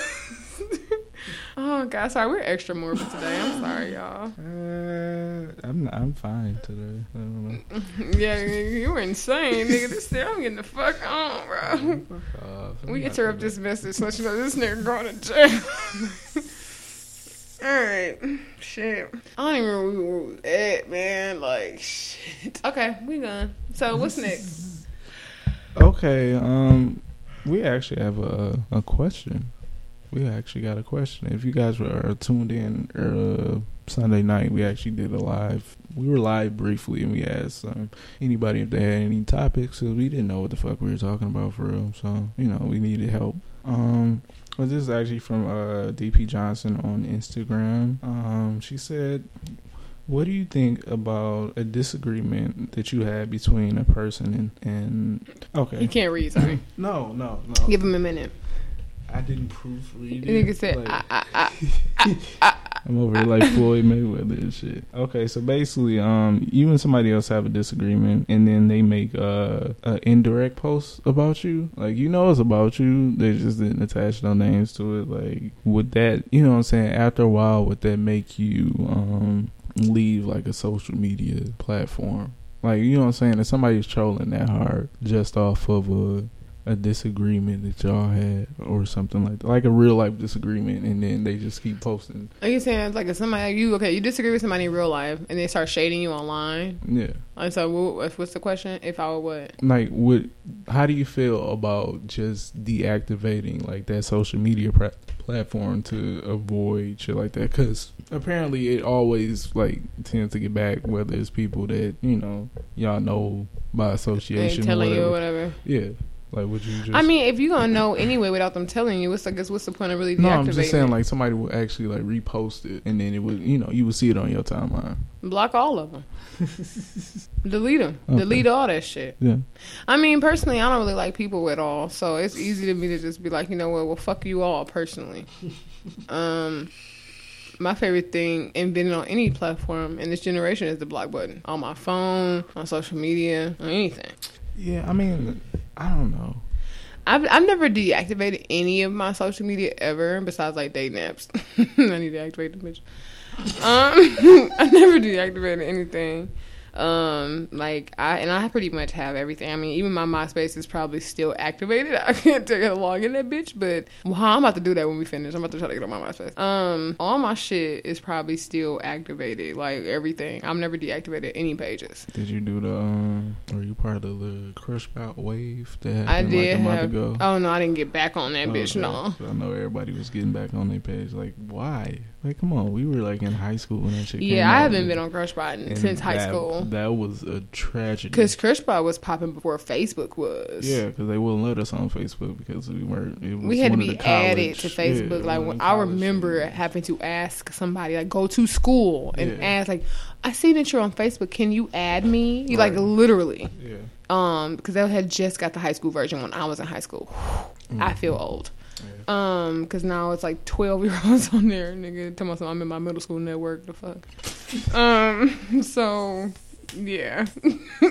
Oh god, sorry, we're extra morbid today. I'm sorry, y'all. Uh, I'm I'm fine today. I don't know. Yeah, you were insane, nigga. This day I'm getting the fuck on, bro. Fuck off. We interrupt this message, let you know this nigga going to jail. Alright. Shit. I don't even remember where we were at, man. Like, shit. Okay, we done. So, what's next? Okay, um, we actually have a a question. We actually got a question. If you guys were tuned in uh, Sunday night, we actually did a live. We were live briefly, and we asked um, anybody if they had any topics. Cause we didn't know what the fuck we were talking about for real. So you know, we needed help. Um, well, this is actually from uh, DP Johnson on Instagram. Um, she said, "What do you think about a disagreement that you had between a person and and okay? You can't read, sorry. No, no, no. Give him a minute. I didn't proofread The it. nigga said, like- I, I, I, I, I, I'm over here like Floyd Mayweather and shit. Okay, so basically, um, you and somebody else have a disagreement, and then they make uh, a indirect post about you. Like you know it's about you. They just didn't attach no names to it. Like would that, you know, what I'm saying? After a while, would that make you um leave like a social media platform? Like you know what I'm saying? If somebody's trolling that hard just off of a a disagreement that y'all had or something like that. Like a real life disagreement and then they just keep posting. Are you saying it's like if somebody you okay? You disagree with somebody in real life and they start shading you online. Yeah. And so, what, what's the question? If I would what? Like, what? How do you feel about just deactivating like that social media pra- platform to avoid shit like that? Because apparently, it always like tends to get back whether it's people that you know y'all know by association, telling or you or whatever. whatever. Yeah. Like, would you just? I mean, if you're gonna know anyway without them telling you, what's I guess what's the point of really no, I'm just saying it? like somebody would actually like repost it, and then it would, you know, you would see it on your timeline. block all of them, delete them, Okay. delete all that shit. Yeah. I mean, personally, I don't really like people at all, so it's easy to me to just be like, you know what, well, fuck you all personally. um, my favorite thing in being on any platform in this generation is the block button on my phone, on social media, on anything. Yeah. I mean, I don't know. I've I've never deactivated any of my social media ever, besides like dating naps. I need to activate the bitch. Um, I never deactivated anything. Um, like I and I pretty much have everything. I mean, even my MySpace is probably still activated. I can't take a log in that bitch, but well, I'm about to do that when we finish. I'm about to try to get on my MySpace. Um, all my shit is probably still activated. Like everything. I've never deactivated any pages. Did you do the? um Were you part of the Crush Out wave that I like did a month have. ago? Oh no, I didn't get back on that bitch. Okay. No. I know everybody was getting back on their page. Like, why? Like, come on, we were like in high school when that shit came Yeah, I haven't been on Crushbot since high that- school. That was a tragedy. Because Crushbot was popping before Facebook was. yeah, because they wouldn't let us on Facebook because we weren't. It was We had to be added to Facebook. yeah, like when I remember shit. having to ask somebody, like, go to school and Yeah. ask, like, I see that you're on Facebook. Can you add me? You like literally. Yeah. Um, because they had just got the high school version when I was in high school. I feel old. Um, because now it's like twelve year olds on there, nigga. Tell myself I'm in my middle school network. The fuck. um. So, yeah.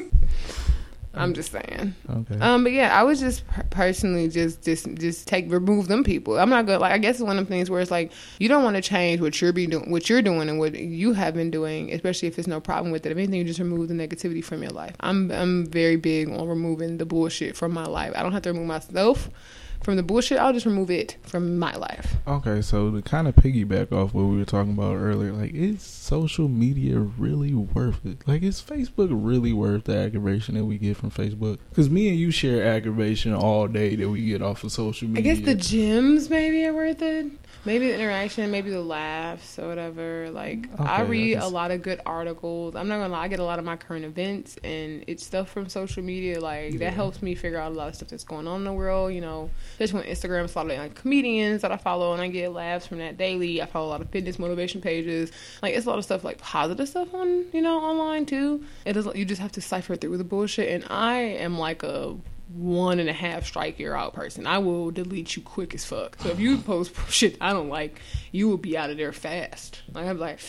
I'm just saying. Okay. Um, but yeah, I was just personally just just just take remove them people. I'm not gonna like. I guess it's one of the things where it's like you don't want to change what you're be doing, what you're doing, and what you have been doing, especially if there's no problem with it. If anything, you just remove the negativity from your life. I'm I'm very big on removing the bullshit from my life. I don't have to remove myself from the bullshit. I'll just remove it from my life. Okay, so to kind of piggyback off what we were talking about earlier, like, is social media really worth it? Like, is Facebook really worth the aggravation that we get from Facebook? Because me and you share aggravation all day that we get off of social media. I guess the gyms maybe are worth it. Maybe the interaction, maybe the laughs or whatever. Like I Okay, I read a lot of good articles. I'm not gonna lie, I get a lot of my current events and it's stuff from social media. Like Yeah. that helps me figure out a lot of stuff that's going on in the world. You know, especially on Instagram, it's a lot of like comedians that I follow and I get laughs from that daily. I follow a lot of fitness motivation pages. Like it's a lot of stuff like positive stuff on you know online too. It doesn't. You just have to cipher through the bullshit. And I am like a one and a half strike you're out person. I will delete you quick as fuck. So if you post shit I don't like, you will be out of there fast. Like I'm like,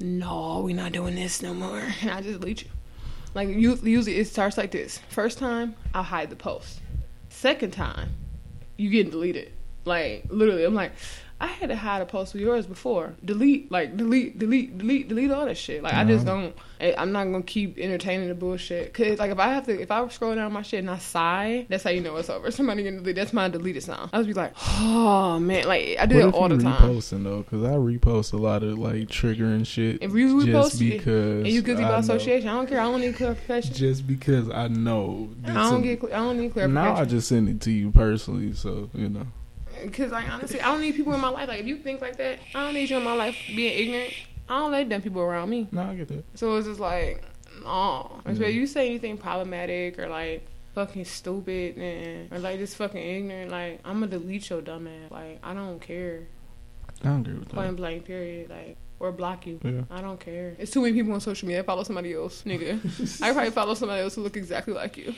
no, we're not doing this no more, and I just delete you. Like you, usually it starts like this. First time, I'll hide the post. Second time, you getting deleted. Like literally, I'm like, I had to hide a post of yours before. Delete, like delete, delete, delete, delete all that shit. Like I just Uh-huh. don't. I- I'm not gonna keep entertaining the bullshit. Cause like if I have to, if I scroll down my shit and I sigh, that's how you know it's over. Somebody getting deleted. That's my deleted sound. I would be like, oh man, like I do what it all the time. reposting though? Because I repost a lot of like triggering shit. If you just repost it, because And you guilty by association. I don't care. I don't need clarification. Just because I know. I don't some- get. I don't need clarification. Now I just send it to you personally, so you know. Because like honestly, I don't need people in my life. Like if you think like that, I don't need you in my life being ignorant. I don't let dumb people around me. No, I get that. So it's just like. If Yeah. you say anything problematic or like fucking stupid and or like just fucking ignorant, like I'm gonna delete your dumb ass. Like I don't care. I don't agree with Point that. Point blank. Period. Like or block you. Yeah. I don't care. It's too many people on social media. I follow somebody else, nigga. I probably follow somebody else who look exactly like you.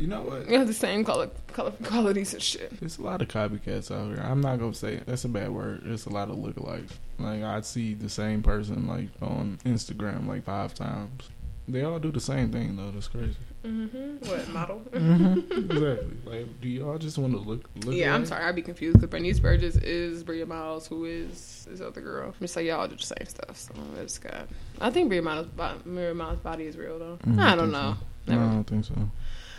You know what? You have the same color, color qualities and shit. There's a lot of copycats out here. I'm not gonna say it. that's a bad word. There's a lot of lookalikes. Like I see the same person like on Instagram like five times. They all do the same thing though. That's crazy. Mm-hmm. What model? Mm-hmm. exactly. Like, do y'all just want to look? look yeah, I'm alike? sorry, I'd be confused because Bernice Burgos is Bria Myles, who is this other girl. I'm just like y'all do the same stuff. So it's got. I think Bria Myles, Bria Myles' body is real though. Mm, I don't know. so. No, I don't think so.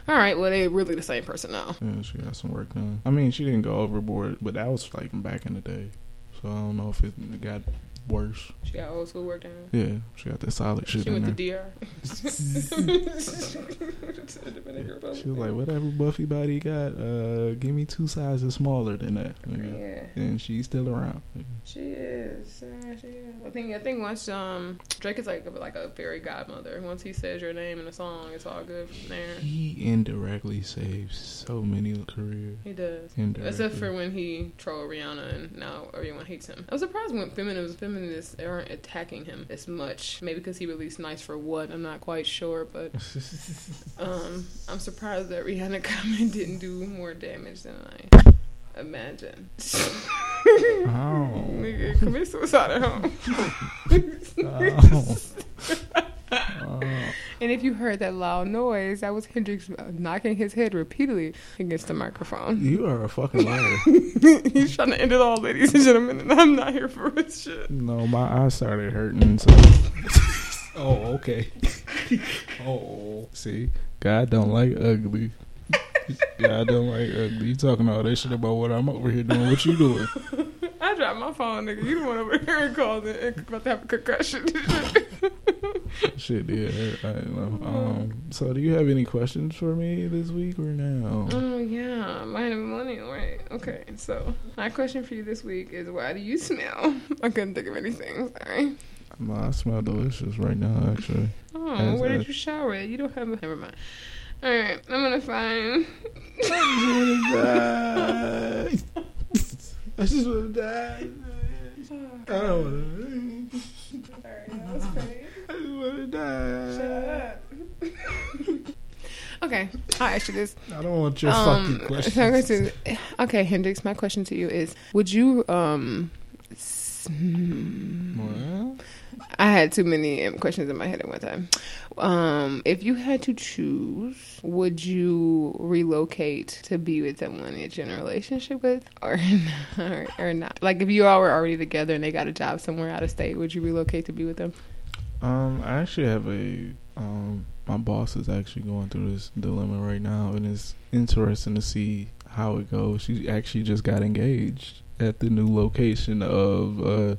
All right, well they really the same person now. Yeah, she got some work done. I mean, she didn't go overboard, but that was like back in the day. So I don't know if it got worse. She got old school work done. Yeah, she got that solid shit She went there. to DR. Republic. She was like, whatever Buffy body got, uh, give me two sizes smaller than that. nigga." Yeah, And she's still around. she is. Yeah, she is. I think I think once um Drake is like a, like a fairy godmother. Once he says your name in a song, it's all good from there. He indirectly saves so many careers. He does. Indirectly. Except for when he trolled Rihanna and now everyone hates him. I was surprised when feminists, feminists aren't attacking him as much. Maybe because he released Nice for What, I'm not quite sure. But um, I'm surprised that Rihanna comment didn't do more damage than I imagine. Oh. Nigga, commit suicide at home. Oh. And if you heard that loud noise, that was Hendrix uh, knocking his head repeatedly against the microphone. You are a fucking liar. He's trying to end it all, ladies and gentlemen, and I'm not here for this shit. No, my eyes started hurting. So. oh, okay. oh, see, God don't like ugly. God don't like ugly. You talking all that shit about what I'm over here doing? What you doing? I dropped my phone, nigga. You the one over here and called it and about to have a concussion. Shit, yeah, I don't know. Um, so, do you have any questions for me this week or now? oh yeah, mine and money, right? Okay, so my question for you this week is, why do you smell? I couldn't think of anything. Sorry. I smell delicious right now, actually. Oh, As where a- did you shower at? You don't have a. Never mind. All right, I'm gonna find. I just want to die. I don't want to. I just want to die. okay, I'll ask you this. I don't want your Um, fucking questions. so to- okay, Hendrix. My question to you is: Would you um? s- Well, I had too many um, questions in my head at one time. Um, if you had to choose, would you relocate to be with someone that you're in a relationship with, or or, or not? Like, if you all were already together and they got a job somewhere out of state, would you relocate to be with them? Um, I actually have a um, my boss is actually going through this dilemma right now, and it's interesting to see how it goes. She actually just got engaged at the new location of uh,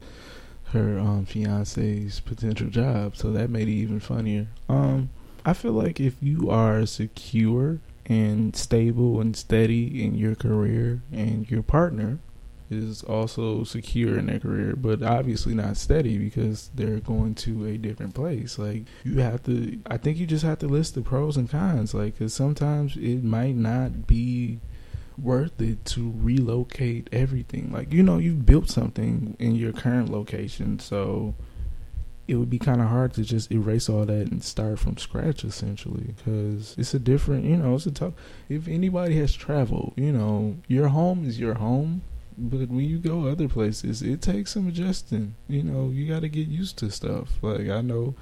her um, fiance's potential job, so that made it even funnier. Um, I feel like if you are secure and stable and steady in your career, and your partner is also secure in their career, but obviously not steady because they're going to a different place. Like you have to, I think you just have to list the pros and cons. Like, because sometimes it might not be worth it to relocate everything. Like, you know, you've built something in your current location, so it would be kind of hard to just erase all that and start from scratch essentially because it's a different you know it's a tough if anybody has traveled you know your home is your home but when you go other places it takes some adjusting. You know you got to get used to stuff. Like i know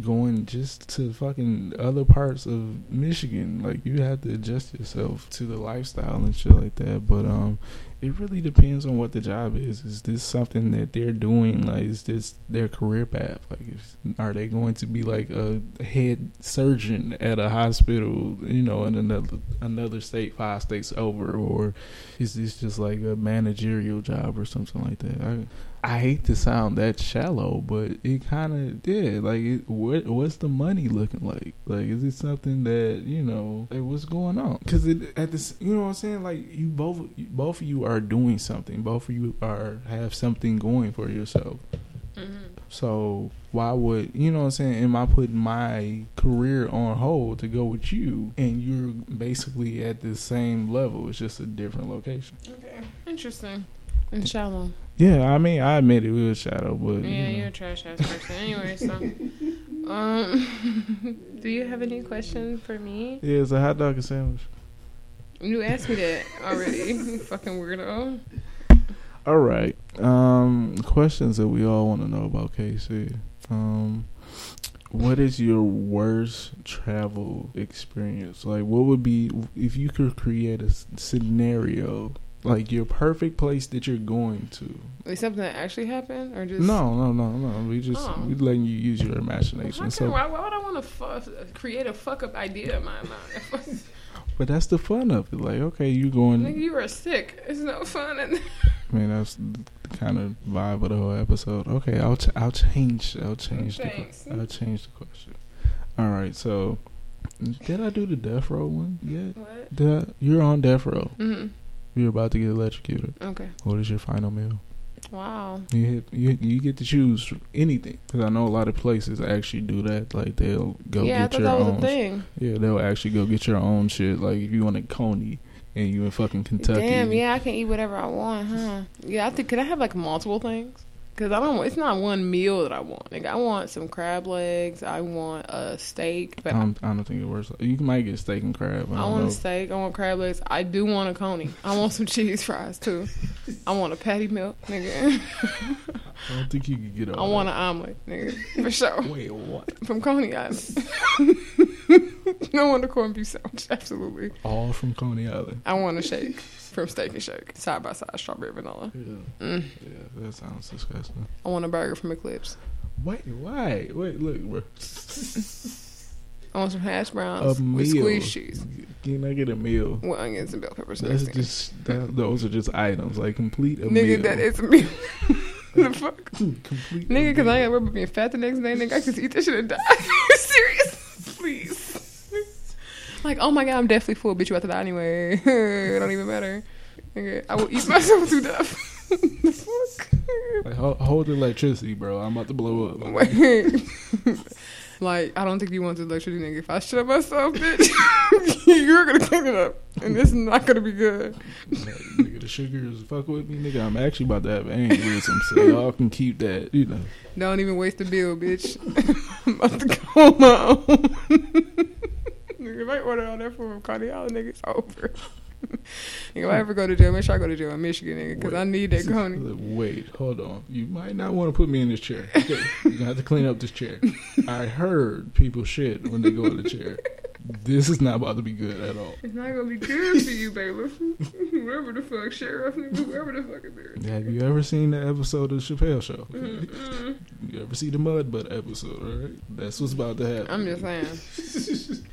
going just to fucking other parts of michigan like you have to adjust yourself to the lifestyle and shit like that. But um it really depends on what the job is. Is this something that they're doing? Like, is this their career path? Like, are they going to be like a head surgeon at a hospital, you know, in another another state, five states over, or is this just like a managerial job or something like that? I I hate to sound that shallow, but it kind of did. Like, it, what what's the money looking like? Like, is it something that you know? Like, what's going on? Because at this, you know what I'm saying? Like, you both you- both of you are doing something. Both of you are have something going for yourself. Mm-hmm. So why would you know what I'm saying? Am I putting my career on hold to go with you, and you're basically at the same level? It's just a different location. Okay, interesting. And shallow. Yeah, I mean, I admit it was shadow, but Yeah, you know. you're a trash ass person. Anyway, so Um, do you have any question for me? Yeah, it's a hot dog and sandwich. You asked me that already. you fucking weirdo. All right. Um, questions that we all want to know about KC. Um, what is your worst travel experience? Like, what would be if you could create a scenario, like your perfect place that you're going to? Is something that actually happened, or just No, no, no, no. We just Oh. we letting you use your imagination. can, So, why, why would I want to fu- create a fuck up idea in my mind? but that's the fun of it. Like, okay, you going? you are sick. It's no fun. I mean, that's the kind of vibe of the whole episode. Okay, I'll ch- I'll change. I'll change the. Thanks. I'll change the question. All right, so did I do the death row one yet? what? I, you're on death row. Mm-hmm. You're about to get electrocuted. Okay. What is your final meal? Wow. You hit, you you get to choose anything because I know a lot of places actually do that. Like they'll go yeah, get your that was own. a thing. Yeah, they'll actually go get your own shit. Like if you want a coney and you in fucking Kentucky. Damn, yeah, I can eat whatever I want, huh? Yeah, I think could I have like multiple things? Cause I don't. It's not one meal that I want. Like I want some crab legs. I want a steak, but I don't, I don't think it works. You might get steak and crab. I, I want know. a steak. I want crab legs. I do want a coney. I want some cheese fries too. I want a patty milk, nigga. I don't think you could get all I want an omelet, nigga, for sure. Wait, what? From Coney Island. I want a corned beef sandwich. Absolutely. All from Coney Island. I want a shake from Steak and Shake, side by side, strawberry vanilla. Yeah, Mm. yeah, that sounds disgusting. I want a burger from Eclipse. Wait, why? Wait, look, bro. I want some hash browns A with meal. squeezed cheese, Can I get a meal? with onions and bell peppers. That's just that, those are just items like complete a nigga. meal. That is a meal. the fuck, complete. nigga? Because I ain't worried about being fat the next day. Nigga, I just eat this shit and die. you serious? Like, oh my god, I'm definitely full. Bitch, you about to die anyway. it don't even matter. Nigga, I will eat myself to death. the fuck. Like, hold, hold the electricity, bro. I'm about to blow up. Wait. like, I don't think you want the electricity, nigga. If I shut myself, bitch, you're gonna clean it up, and it's not gonna be good. Nigga, the sugar is fuck with me, nigga. I'm actually about to have an aneurysm, so y'all can keep that. You know, Don't even waste the bill, bitch. I'm about to go on my own. Nigga, if I order all that food from Coney Island, nigga, it's over. nigga, if I ever go to jail, make sure I go to jail in Michigan, nigga, because I need that Coney. Wait, hold on. You might not want to put me in this chair. Okay, you're gonna have to clean up this chair. I heard people shit when they go in the chair. This is not about to be good at all. It's not gonna be good for you, bailiff. whoever the fuck, sheriff, nigga, whoever the fuck is there. Have you ever seen the episode of the Chappelle Show? Mm-mm. You ever see the Mud Butt episode? All right, that's what's about to happen. I'm just saying.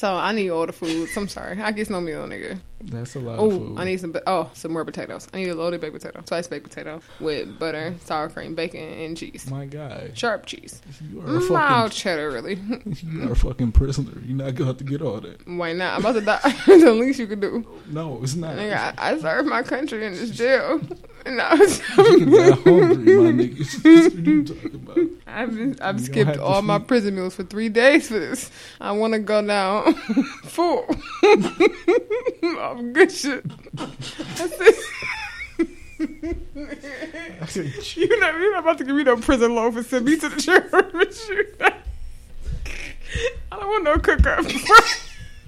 So I need all the foods. I'm sorry. I get no meal, nigga. That's a lot of Oh, food. I need some. Oh, some more potatoes. I need a loaded baked potato, sliced baked potato with butter, sour cream, bacon, and cheese. My guy, Sharp cheese. you are a Mild cheddar, really. you are a fucking prisoner. You're not gonna have to get all that. Why not? I'm about to die. the least you could do. No, it's not. Nigga, I, I served my country in this jail. And now you can die hungry, my nigga. what are you talking about? I've been, I've You skipped all my prison meals for three days for this. I want to go now full. I'm good shit. I said, you know, you're not about to give me no prison loan for send me to the church. I don't want no cook up.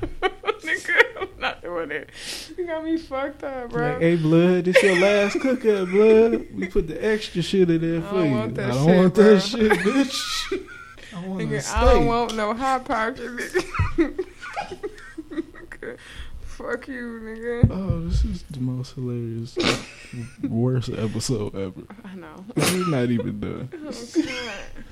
Nigga, I'm not doing it. You got me fucked up, bro. Like, hey, blood, this your last cookout, blood. We put the extra shit in there I for don't you. want that I don't shit, want that shit, bitch. I want Nigga. I don't want no hot pocket. Nigga, Fuck you, nigga. Oh, this is the most hilarious, worst episode ever. I know. We're not even done. Okay.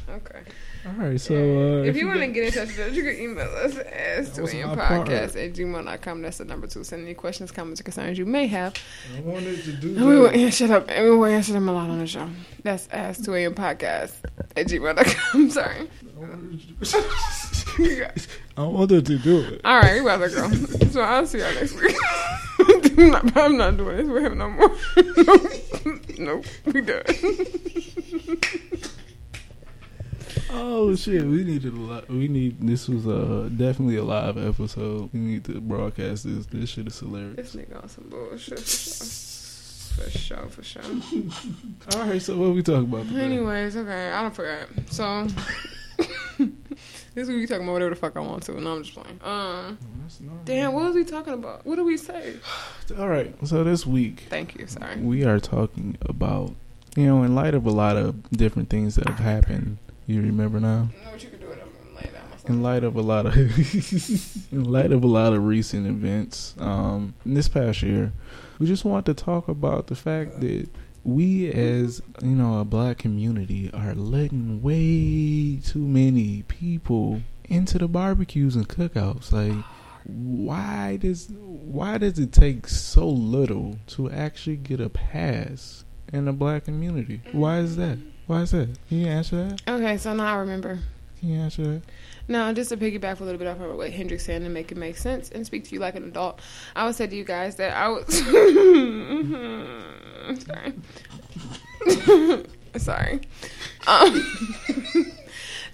Okay. All right, so uh, if, you want to get in touch with us, you can email us at podcast at gmail.com. That's the number two. Send any questions, comments, or concerns you may have. I wanted to do And we will that. answer shut up. And we will answer them a lot on the show. That's ask 2 a.m. podcast at gmail.com. Sorry. I wanted to do it. All right, we about to go. So I'll see y'all next week. I'm, not, I'm not doing this with him no more. nope. nope. We done. Oh shit, we needed a lot. We need this was uh definitely a live episode. We need to broadcast this. This shit is hilarious. This nigga on some bullshit for sure. For sure, for sure. All right, so what we talking about today? Anyways, okay, I don't forget. So This week we talking about whatever the fuck I want to, and I'm just playing. Um, damn, what was we talking about? What did we say? All right. So this week Thank you. Sorry. we are talking about, you know, in light of a lot of different things that have happened. You remember now? You know what you could do it. I'm gonna lay it down myself. In light of a lot of, in light of a lot of recent events, um, this past year, we just want to talk about the fact that we, as you know, a black community, are letting way too many people into the barbecues and cookouts. Like, why does why does it take so little to actually get a pass in the black community? Why is that? Why is that? Can you answer that? Okay, so now I remember. Can you answer that? No, just to piggyback a little bit off of what Hendrix said and make it make sense and speak to you like an adult, I would say to you guys that I was. sorry. sorry. Um,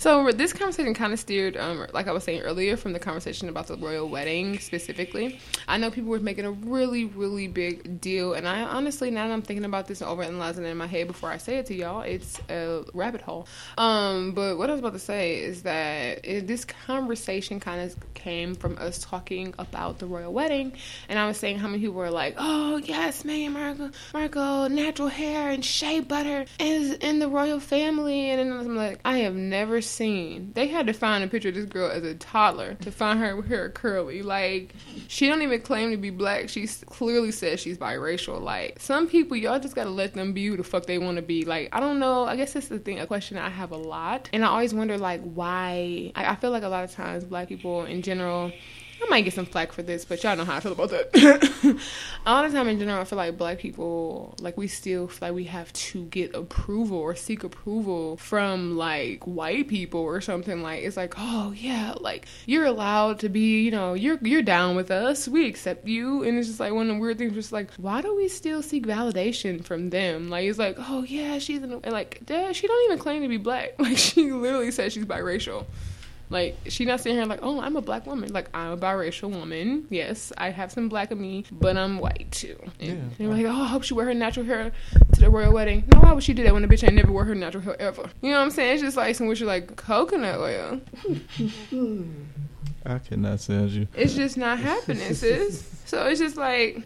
so this conversation kind of steered, um, like I was saying earlier, from the conversation about the royal wedding specifically. I know people were making a really, really big deal, and I honestly, now that I'm thinking about this and overanalyzing it in my head before I say it to y'all, it's a rabbit hole. Um, but what I was about to say is that it, this conversation kind of came from us talking about the royal wedding, and I was saying how many people were like, "Oh yes, Meghan Markle, Markle, natural hair and shea butter is in the royal family," and I'm like, I have never. They had to find a picture of this girl as a toddler to find her with her curly. Like she don't even claim to be black. She clearly says she's biracial. Like some people, y'all just gotta let them be who the fuck they want to be. Like I don't know. I guess that's the thing. A question I have a lot, and I always wonder like why. I, I feel like a lot of times black people in general. I might get some flack for this, but y'all know how I feel about that. a lot of time in general, I feel like black people, like we still feel like we have to get approval or seek approval from like white people or something. Like it's like, oh yeah, like you're allowed to be, you know, you're you're down with us, we accept you, and it's just like one of the weird things. Just like, why do we still seek validation from them? Like it's like, oh yeah, she's and like, dad, she don't even claim to be black. Like she literally says she's biracial. Like she not sitting here like, oh, I'm a black woman. Like I'm a biracial woman. Yes, I have some black of me, but I'm white too. And Yeah. they're like, oh, I hope she wear her natural hair to the royal wedding. No, why would she do that when the bitch ain't never wear her natural hair ever? You know what I'm saying? It's just like some which are like coconut oil. I cannot stand you. It's just not happening, sis. So it's just like.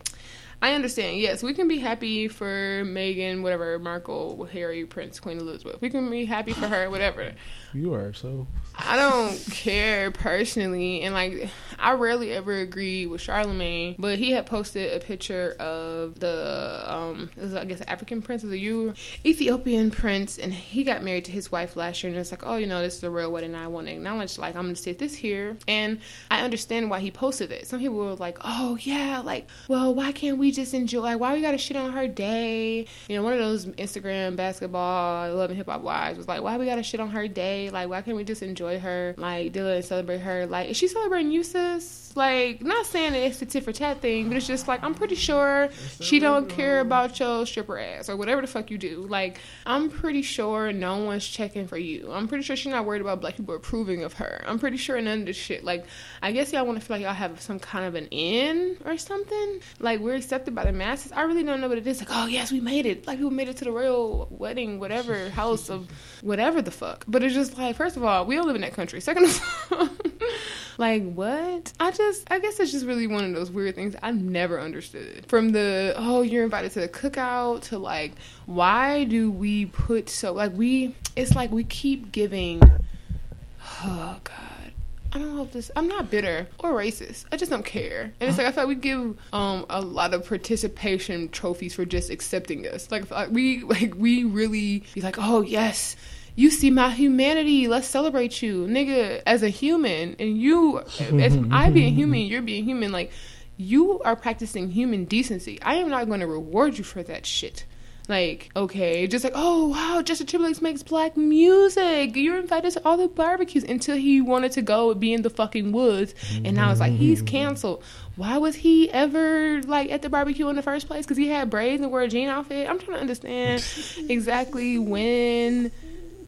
I understand. Yes, we can be happy for Meghan, whatever, Markle, Harry, Prince, Queen Elizabeth. We can be happy for her, whatever. You are so. I don't care personally, and like I rarely ever agree with Charlamagne, but he had posted a picture of the um, was, I guess African prince, of the you Ethiopian prince, and he got married to his wife last year, and it's like, oh, you know, this is the real wedding. I want to acknowledge, like, I'm gonna sit this here, and I understand why he posted it. Some people were like, oh yeah, like, well, why can't we just enjoy? Like, why we gotta shit on her day? You know, one of those Instagram basketball, love and hip hop wives was like, why we gotta shit on her day? Like, why can't we just enjoy her? Like, it and celebrate her? Like, is she celebrating you, sis? Like, not saying that it's a tit for tat thing, but it's just like I'm pretty sure she don't care about your stripper ass or whatever the fuck you do. Like, I'm pretty sure no one's checking for you. I'm pretty sure she's not worried about black people approving of her. I'm pretty sure none of this shit. Like, I guess y'all want to feel like y'all have some kind of an in or something. Like, we're accepted by the masses. I really don't know what it is. Like, oh yes, we made it. Like, people made it to the royal wedding, whatever house of whatever the fuck. But it's just like, first of all, we don't live in that country. Second of all. Like what? I just I guess it's just really one of those weird things I've never understood. From the oh you're invited to the cookout to like why do we put so like we it's like we keep giving oh god I don't know if this. I'm not bitter or racist. I just don't care. And it's like I feel like we give um a lot of participation trophies for just accepting us. Like, like we like we really be like, oh yes, you see my humanity. Let's celebrate you, nigga, as a human. And you, as I being human, you're being human. Like you are practicing human decency. I am not going to reward you for that shit. Like, okay, just like, oh wow, Justin Timberlake makes black music. You're invited to all the barbecues until he wanted to go be in the fucking woods, and now it's like he's mm-hmm. canceled. Why was he ever like at the barbecue in the first place? Because he had braids and wore a jean outfit. I'm trying to understand exactly when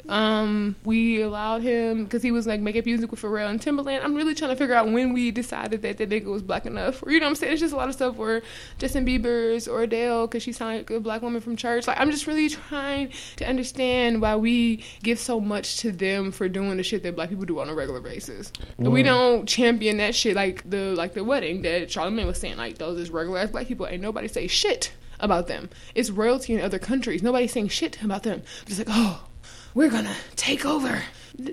Um, we allowed him because he was like making music with Pharrell and Timbaland. I'm really trying to figure out when we decided that that nigga was black enough, or you know what I'm saying? It's just a lot of stuff where Justin Bieber's or Adele because she sounded like a black woman from church. Like I'm just really trying to understand why we give so much to them for doing the shit that black people do on a regular basis. And we don't champion that shit like the like the wedding that Charlamagne was saying. Like those is regular ass black people. Ain't nobody say shit about them. It's royalty in other countries. Nobody's saying shit about them. It's like oh, we're gonna take over.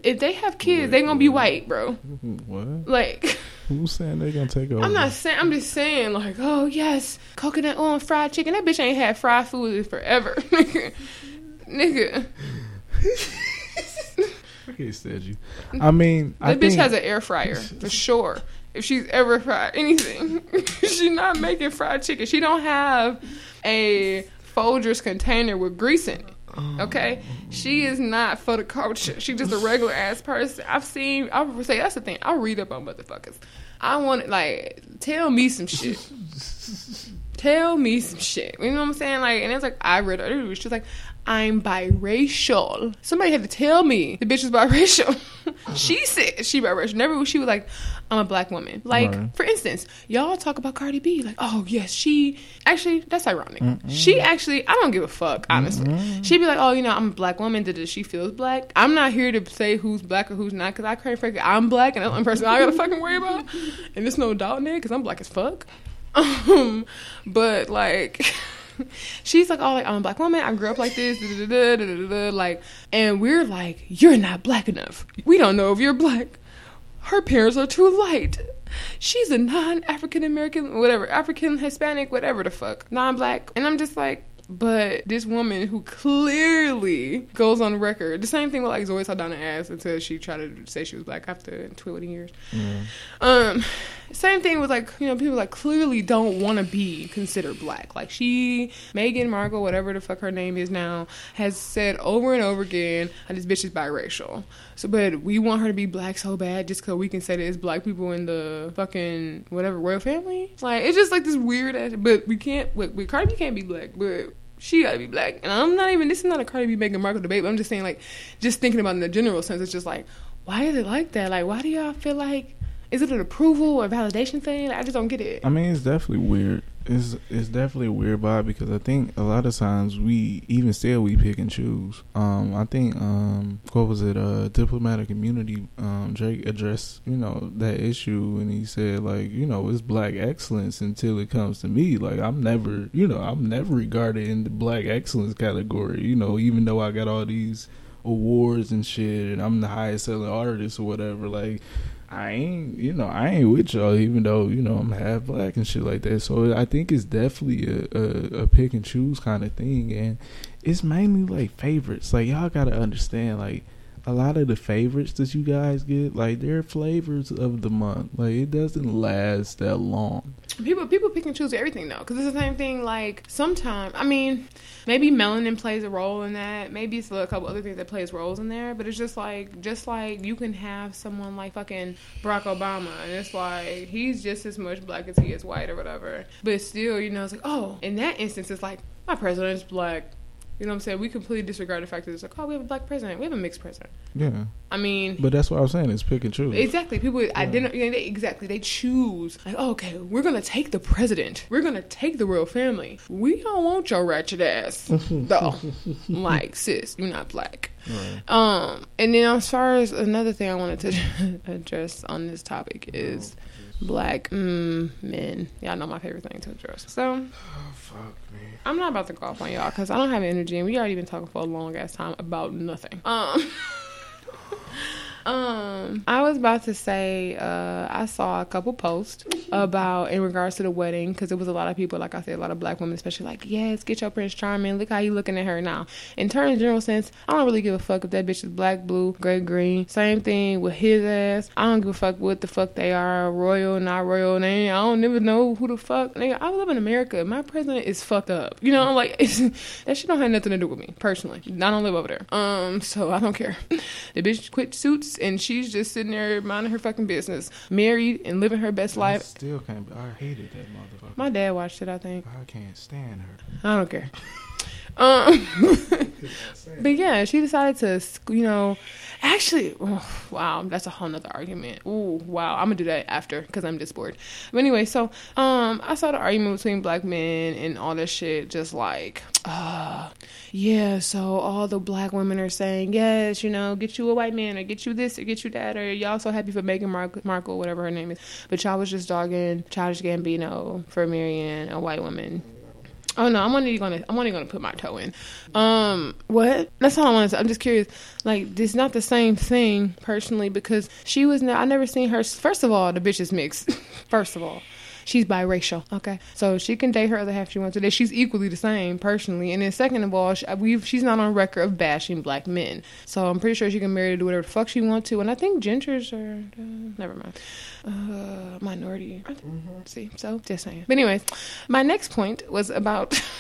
If they have kids, they gonna be white, bro. What? Like. Who's saying they gonna take over? I'm not saying. I'm just saying, like, oh yes, coconut oil and fried chicken. That bitch ain't had fried food in forever, nigga. nigga. He said you. I mean, I That bitch think, has an air fryer for sure. If she's ever fried anything, she's not making fried chicken. She don't have a Folgers container with grease in it. Oh. Okay, she is not for the culture. She's just a regular ass person. I've seen. I would say that's the thing. I read up on motherfuckers. I want like tell me some shit. tell me some shit. You know what I'm saying? Like, and it's like I read her. She was like, I'm biracial. Somebody had to tell me the bitch was biracial. she said she biracial. Never she was like, I'm a black woman. Like, Right. for instance, y'all talk about Cardi B. Like, oh yes, she actually that's ironic. She actually I don't give a fuck honestly. She'd be like, oh, you know, I'm a black woman. That she feels black. I'm not here to say who's black or who's not because I frankly I'm black and that's the only person I gotta fucking worry about. And there's no doubt in it because I'm black as fuck. Um, but like. She's like, oh, like I'm a black woman. I grew up like this, da, da, da, like, and we're like, you're not black enough. We don't know if you're black. Her parents are too light. She's a non-African American, whatever, African, Hispanic, whatever the fuck, non-black. And I'm just like, but this woman who clearly goes on record, the same thing with like Zoe Saldana asked until she tried to say she was black after 20 years. Yeah. Um, same thing with like you know people like clearly don't want to be considered black. Like she, Meghan Markle, whatever the fuck her name is now, has said over and over again this bitch is biracial. So, but we want her to be black so bad just because we can say that it's black people in the fucking whatever royal family. Like it's just like this weird ass. But we can't. With, with Cardi B can't be black, but. She gotta be black, and I'm not even. This is not a Cardi B Meghan Markle debate. But I'm just saying, like, just thinking about in the general sense. It's just like, why is it like that? Like, why do y'all feel like is it an approval or validation thing? I just don't get it. I mean, it's definitely weird. It's it's definitely a weird vibe because I think a lot of times we even still we pick and choose. Um, I think um, what was it? Uh, diplomatic immunity. Um, Drake addressed you know that issue and he said like you know it's black excellence until it comes to me. Like I'm never you know I'm never regarded in the black excellence category. You know even though I got all these awards and shit and I'm the highest selling artist or whatever. Like I ain't, you know, I ain't with y'all, even though you know I'm half black and shit like that. So I think it's definitely a, a, a pick and choose kind of thing, and it's mainly like favorites. Like y'all gotta understand, like a lot of the favorites that you guys get, like they're flavors of the month. Like it doesn't last that long. People people pick and choose everything though, because it's the same thing. Like sometimes, I mean, maybe melanin plays a role in that. Maybe it's a couple other things that plays roles in there. But it's just like just like you can have someone like fucking Barack Obama, and it's like he's just as much black as he is white or whatever. But still, you know, it's like oh, in that instance, it's like my president's black. You know what I'm saying? We completely disregard the fact that it's like, oh, we have a black president. We have a mixed president. Yeah, I mean, but that's what I was saying. It's pick and choose. Exactly. People identify. You know, they, exactly. They choose. Like, oh, okay, we're gonna take the president. We're gonna take the royal family. We don't want your ratchet ass, though. like, sis, you're not black. Right. Um, and then as far as another thing I wanted to address on this topic is black mm, men. Y'all know my favorite thing to address. So Oh fuck me. I'm not about to go off on y'all because I don't have energy, and we already been talking for a long ass time about nothing. Um. Um, I was about to say, uh, I saw a couple posts about in regards to the wedding because it was a lot of people, like I said, a lot of black women, especially like, yes, get your Prince Charming. Look how you looking at her now. In terms of general sense, I don't really give a fuck if that bitch is black, blue, gray, green. Same thing with his ass. I don't give a fuck what the fuck they are, royal, not royal. They, I don't never know who the fuck. Nigga, I live in America. My president is fucked up. You know, like that shit don't have nothing to do with me personally. I don't live over there. Um, so I don't care. The bitch quit suits and she's just sitting there minding her fucking business, married and living her best I life. still can't. I hated that motherfucker. My dad watched it, I think. I can't stand her. I don't care. Um, but yeah, she decided to, you know, actually, oh, wow, that's a whole nother argument. Ooh, wow, I'm gonna do that after because I'm just bored. But anyway, so um, I saw the argument between black men and all this shit, just like, uh, yeah, so all the black women are saying, yes, you know, get you a white man or get you this or get you that, or y'all so happy for Meghan Mar- Markle, whatever her name is. But y'all was just dogging Childish Gambino for marrying a white woman. Oh no, I'm only gonna I'm only gonna put my toe in. Um, what? That's all I want to say. I'm just curious. Like, it's not the same thing personally because she was. I never seen her. First of all, the bitch is mixed. First of all, she's biracial. Okay, so she can date her other half she wants to date. She's equally the same personally. And then second of all, she, we've she's not on record of bashing black men. So I'm pretty sure she can marry to do whatever the fuck she wants to. And I think gingers are uh, never mind. Uh, minority. Mm-hmm. See, so just saying. But anyways, my next point was about.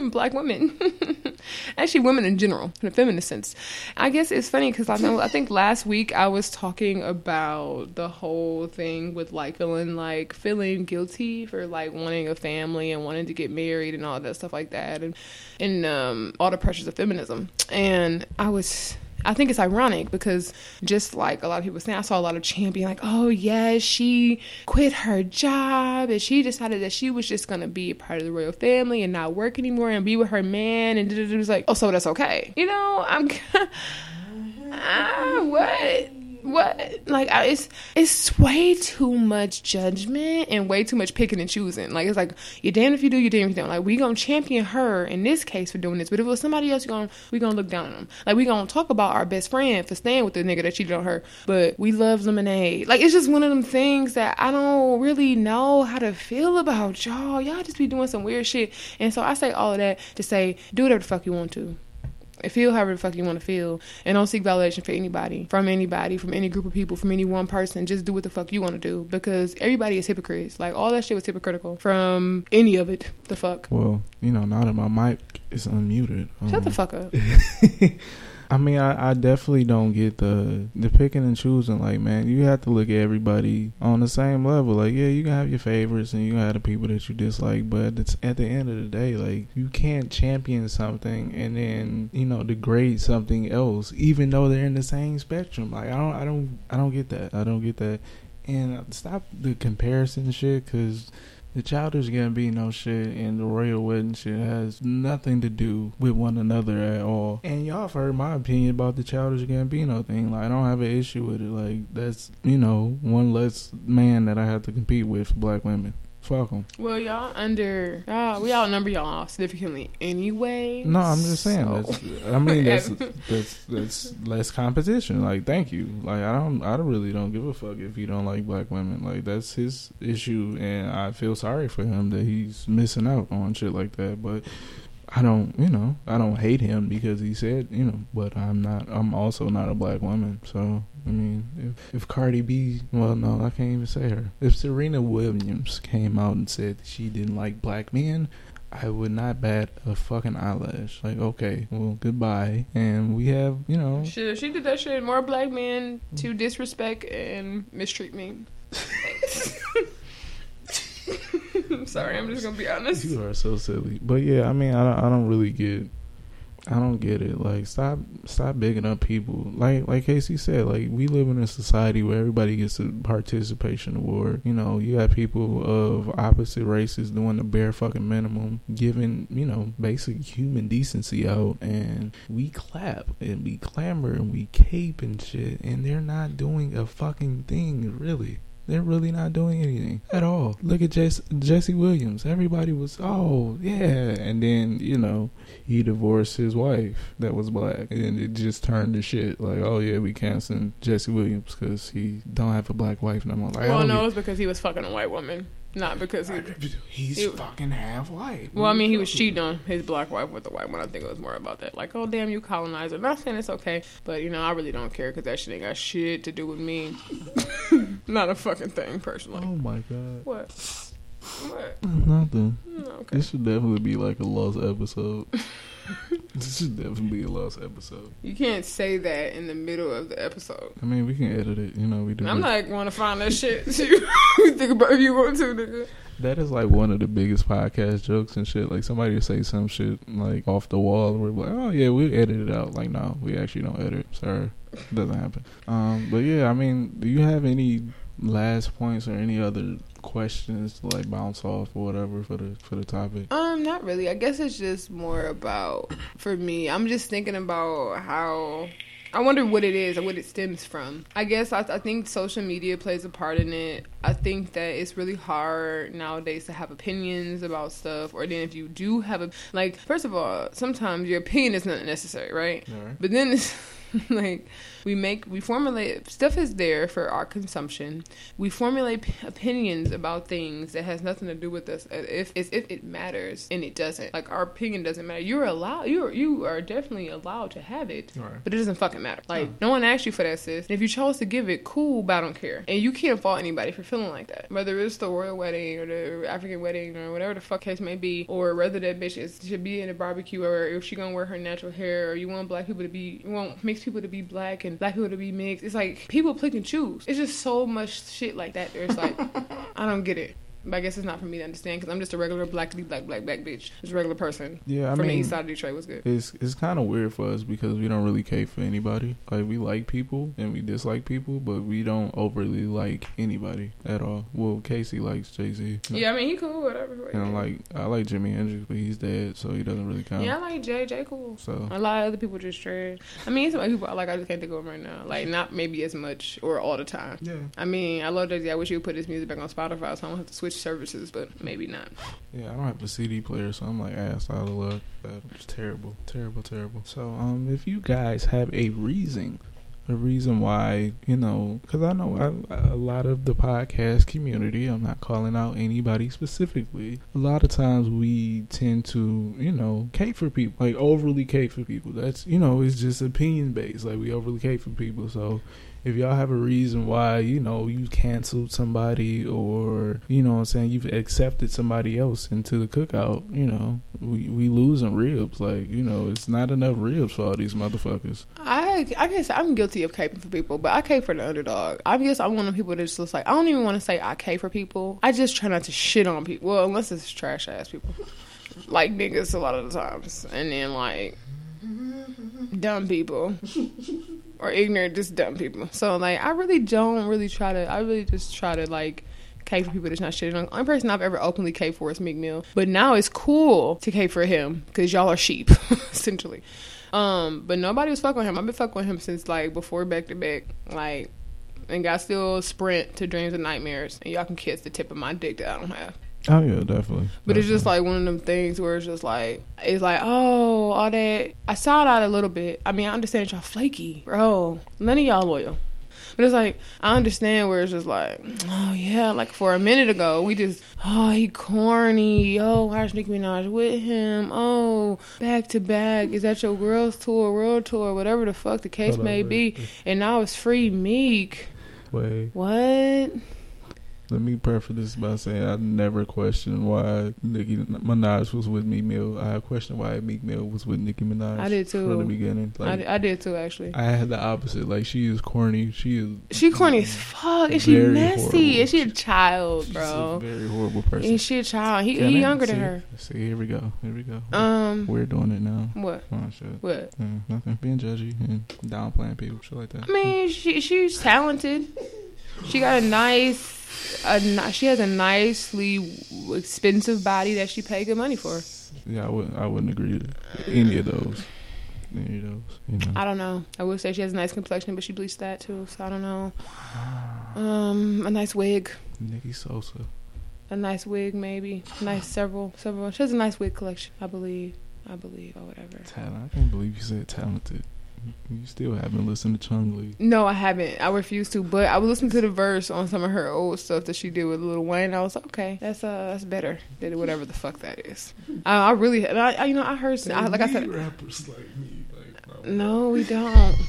black women, actually women in general, in a feminist sense. I guess it's funny because I know I think last week I was talking about the whole thing with like feeling like feeling guilty for like wanting a family and wanting to get married and all that stuff like that, and and um, all the pressures of feminism. And I was I think it's ironic because just like a lot of people saying, I saw a lot of champion like, oh yeah, she quit her job and she decided that she was just gonna be a part of the royal family and not work anymore and be with her man and it was like, oh, so that's okay. You know, I'm ah, what? What? Like it's it's way too much judgment and way too much picking and choosing. Like it's like you're damned if you do you're damned if you don't. Like we gonna champion her in this case for doing this but if it was somebody else gonna we gonna look down on them like we gonna talk about our best friend for staying with the nigga that cheated on her but we love lemonade. Like it's just one of them things that i don't really know how to feel about y'all. Y'all just be doing some weird shit. And so i say all of that to say do whatever the fuck you want to feel however the fuck you want to feel. And don't seek validation for anybody from anybody from any group of people from any one person. Just do what the fuck you want to do. Because everybody is hypocrites. Like all that shit was hypocritical from any of it. The fuck? Well you know now that my mic is unmuted shut um, the fuck up I mean, I, I definitely don't get the the picking and choosing. Like, man, you have to look at everybody on the same level. Like, yeah, you can have your favorites and you can have the people that you dislike, but it's at the end of the day, like, you can't champion something and then you know degrade something else, even though they're in the same spectrum. Like, I don't, I don't, I don't get that. I don't get that. And stop the comparison shit, cause the Childish Gambino shit and the royal wedding shit has nothing to do with one another at all. And y'all have heard my opinion about the Childish Gambino thing. Like I don't have an issue with it. Like that's you know one less man that I have to compete with for black women. Fuck them. Well, y'all under y'all we outnumber y'all significantly anyway. No, I'm just saying. So. That's, I mean, that's, that's that's less competition. Like, thank you. Like, I don't, I don't really don't give a fuck if you don't like black women. Like, that's his issue, and I feel sorry for him that he's missing out on shit like that. But I don't, you know, I don't hate him because he said, you know, but I'm not, I'm also not a black woman. So, I mean, if, if Cardi B, well, no, I can't even say her. If Serena Williams came out and said she didn't like black men, I would not bat a fucking eyelash. Like, okay, well, goodbye. And we have, you know. Shit, she did that shit. More black men to disrespect and mistreat me. I'm sorry. I'm just gonna be honest. You are so silly. But yeah, I mean, I don't, I don't really get. I don't get it. Like, stop, stop bigging up people. Like, like Casey said, like we live in a society where everybody gets a participation award. You know, you got people of opposite races doing the bare fucking minimum, giving you know basic human decency out, and we clap and we clamor and we cape and shit, and they're not doing a fucking thing really. They're really not doing anything at all. Look at Jesse, Jesse Williams. Everybody was, oh, yeah. And then, you know, he divorced his wife that was black. And it just turned to shit. Like, oh, yeah, we canceling Jesse Williams because he don't have a black wife no more. Like, well, oh, no, it's because he was fucking a white woman. Not because he, he's he, fucking half white. Well, I mean, he was cheating on his black wife with the white one. I think it was more about that. Like, oh damn, you colonizer. Not saying it's okay, but you know, I really don't care because that shit ain't got shit to do with me. Not a fucking thing, personally. Oh my god. What? What? Nothing. Mm, okay. This should definitely be like a lost episode. This should definitely be a lost episode. You can't say that in the middle of the episode. I mean, we can edit it. You know, we do. I'm it. not going to find that shit. think about if you want to, nigga. That is like one of the biggest podcast jokes and shit. Like somebody will say some shit like off the wall, and we're like, "Oh yeah, we edit it out." Like, no, we actually don't edit. Sorry, it doesn't happen. Um, but yeah, I mean, do you have any last points or any other questions to like bounce off or whatever for the for the topic? Um, not really. I guess it's just more about for me. I'm just thinking about how I wonder what it is or what it stems from. I guess I, I think social media plays a part in it. I think that it's really hard nowadays to have opinions about stuff, or then if you do have a like, first of all, sometimes your opinion is not necessary, right? Alright. But then it's like we make we formulate stuff is there for our consumption. We formulate p- opinions about things that has nothing to do with us. Uh, as If if it matters and it doesn't. Like our opinion doesn't matter. You're allowed. You are you are definitely allowed to have it. Alright. But it doesn't fucking matter. Like Huh. no one asked you for that, sis. And if you chose to give it, cool. But I don't care. And you can't fault anybody for feeling like that. Whether it's the royal wedding or the African wedding or whatever the fuck case may be, or whether that bitch is, should be in a barbecue or if she gonna wear her natural hair, or you want black people to be, you want mixed people to be black and black people to be mixed. It's like people pick and choose. It's just so much shit like that. There's like, I don't get it. But I guess it's not for me to understand because I'm just a regular blackity black black black bitch, just a regular person Yeah, I from the mean, east side of Detroit. Was good. it's it's kind of weird for us because we don't really care for anybody. Like we like people and we dislike people, but we don't overly like anybody at all. Well, Casey likes Jay Z. Yeah, I mean he cool, whatever. And like I like Jimi Hendrix, but he's dead, so he doesn't really count. yeah, I like Jay. Jay cool. So A lot of other people just trash. I mean, some people I like. I just can't think of them right now. Like not maybe as much or all the time. yeah, I mean, I love Jay Z. I wish he would put his music back on Spotify, so I don't have to switch services. But maybe not. yeah. I don't have a CD player, so I'm like ass out of luck. That's terrible, terrible, terrible. So um, if you guys have a reason. A reason why, you know, because I know I, a lot of the podcast community, I'm not calling out anybody specifically. A lot of times we tend to, you know, cape for people, like overly cape for people. That's, you know, it's just opinion based. Like we overly cape for people. So if y'all have a reason why, you know, you canceled somebody or, you know I'm saying, you've accepted somebody else into the cookout, you know, we, we losing ribs. Like, you know, it's not enough ribs for all these motherfuckers. I I guess I'm guilty of caping for people, but I cape for the underdog. I guess I'm one of people that's just like I don't even want to say I cape for people. I just try not to shit on people. Well, unless it's trash ass people, like niggas a lot of the times, and then like dumb people. Or ignorant, just dumb people. So like, I really don't really try to. I really just try to like cape for people that's not shitting on. The only person I've ever openly cape for is Meek Mill. But now it's cool to cape for him because y'all are sheep, essentially. Um, but nobody was fucking him. I've been fucking with him since like before back to back, like, and got still sprint to dreams and nightmares, and y'all can kiss the tip of my dick that I don't have. Oh, yeah, definitely. But it's just like one of them things where it's just like it's like oh all that. I saw that a little bit. I mean I understand y'all flaky, bro. None of y'all loyal. But it's like I understand where it's just like, oh yeah, like for a minute ago we just oh he corny, oh why's Nicki Minaj with him? Oh back to back, is that your girls tour, world tour, whatever the fuck the case Hold may wait, be? And now it's free Meek. Wait, What? Let me preface this by saying I never questioned why Nicki Minaj was with Meek Mill. I questioned why Meek Mill was with Nicki Minaj. I did too. From the beginning. I, Like, did, I did too actually. I had the opposite. Like she is corny. She is. She corny as fuck. And she messy. And she a child, she's bro. a very horrible person. And she a child. He, Can he I- younger see, than her. See, here we go. Here we go. Um, We're doing it now. what? Oh. What? Yeah, nothing. Being judgy and downplaying people, shit like that. I mean, she she's talented. She got a nice, a she has a nicely expensive body that she paid good money for. Yeah, I wouldn't. I wouldn't agree to any of those. Any of those. You know. I don't know. I will say she has a nice complexion, but she bleached that too. So I don't know. Um, a nice wig, Nikki Sosa. a nice wig maybe, nice several several. She has a nice wig collection, I believe. I believe or whatever. Talent. I can't believe you said talented. You still haven't listened to Chun-Li. No, I haven't. I refuse to. But I would listen to the verse on some of her old stuff that she did with Lil Wayne. I was like, okay, that's uh, that's better than whatever the fuck that is. I, I really, and I, I, you know, I heard, I, like I said, rappers like me. Like, no, we don't.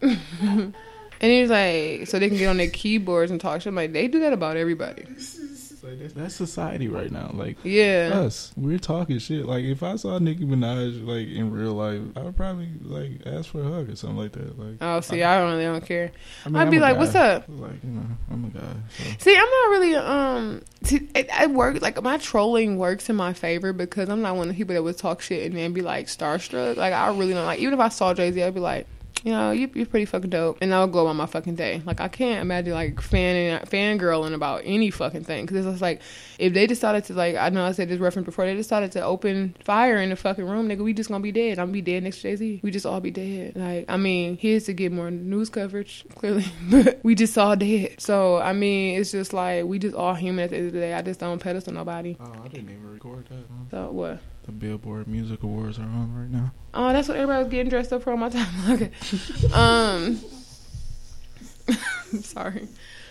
and he was like, so they can get on their keyboards and talk shit. I'm like, they do that about everybody. Like Like that's, that's society right now. Like Yeah. us, we're talking shit. Like if I saw Nicki Minaj like in real life, I would probably like ask for a hug or something like that. Like Oh, see, I don't really don't care. I mean, I'd I'm be like, guy. "What's up?" Like you know, I'm a guy. So. See, I'm not really um. See, it, I work like my trolling works in my favor because I'm not one of the people that would talk shit and then be like starstruck. Like I really don't like. Even if I saw Jay Z, I'd be like, you know, you, you're pretty fucking dope, and I would go on my fucking day. Like I can't imagine like fanning fangirling about any fucking thing because it's just like if they decided to like I know I said this reference before they decided to open fire in the fucking room, nigga, we just gonna be dead. I'm gonna be dead next to Jay Z. We just all be dead. Like I mean, here's to get more news coverage clearly, but we just all dead. So I mean, it's just like we just all human at the end of the day. I just don't pedestal nobody. Oh, I didn't even record that. So what? The Billboard Music Awards are on right now. Oh, that's what everybody's getting dressed up for on my time. Okay. um. sorry.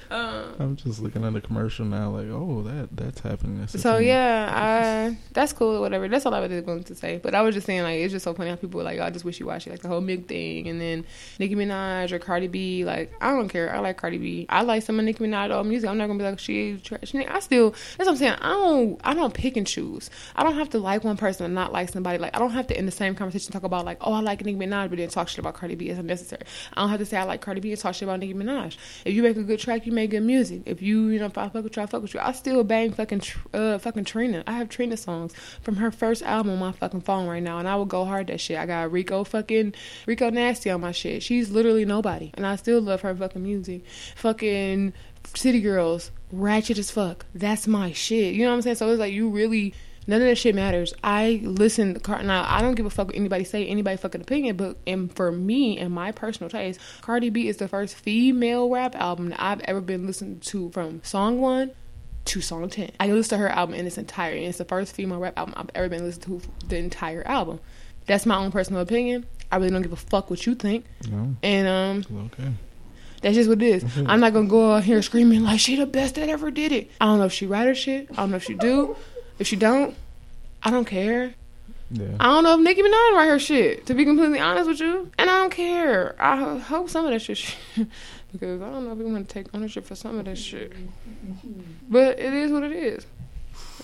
Um. I'm just looking at the commercial now, like, oh, that that's happening. That's So yeah, I that's cool. Whatever. That's all I was going to say. But I was just saying, like, it's just so funny how people are like, oh, I just wish you watch it, like the whole Meek thing, and then Nicki Minaj or Cardi B. Like, I don't care. I like Cardi B. I like some of Nicki Minaj old music. I'm not gonna be like she trash. I still. That's what I'm saying. I don't. I don't pick and choose. I don't have to like one person and not like somebody. Like, I don't have to in the same conversation talk about like, oh, I like Nicki Minaj, but then talk shit about Cardi B. It's unnecessary. I don't have to say I like Cardi B and talk shit about Nicki Minaj. If you make a good track, you make good music. If you, you know, if I fuck with you, I fuck with you. I still bang fucking, uh, fucking Trina. I have Trina songs from her first album on my fucking phone right now, and I would go hard that shit. I got Rico fucking Rico Nasty on my shit. She's literally nobody, and I still love her fucking music. Fucking City Girls, ratchet as fuck. That's my shit. You know what I'm saying? So it's like you really. None of that shit matters. I listen now. I don't give a fuck what anybody say, anybody fucking opinion. But and for me and my personal taste, Cardi B is the first female rap album that I've ever been listened to from song one to song ten. I listened to her album in its entirety. And it's the first female rap album I've ever been listening to the entire album. That's my own personal opinion. I really don't give a fuck what you think. No, And um, okay. that's just what it is. I'm not gonna go out here screaming like she the best that ever did it. I don't know if she write her shit. I don't know if she do. If she don't, I don't care. Yeah. I don't know if Nicki Minaj write her shit. To be completely honest with you, and I don't care. I hope some of that shit, because I don't know if we want to take ownership for some of that shit. But it is what it is.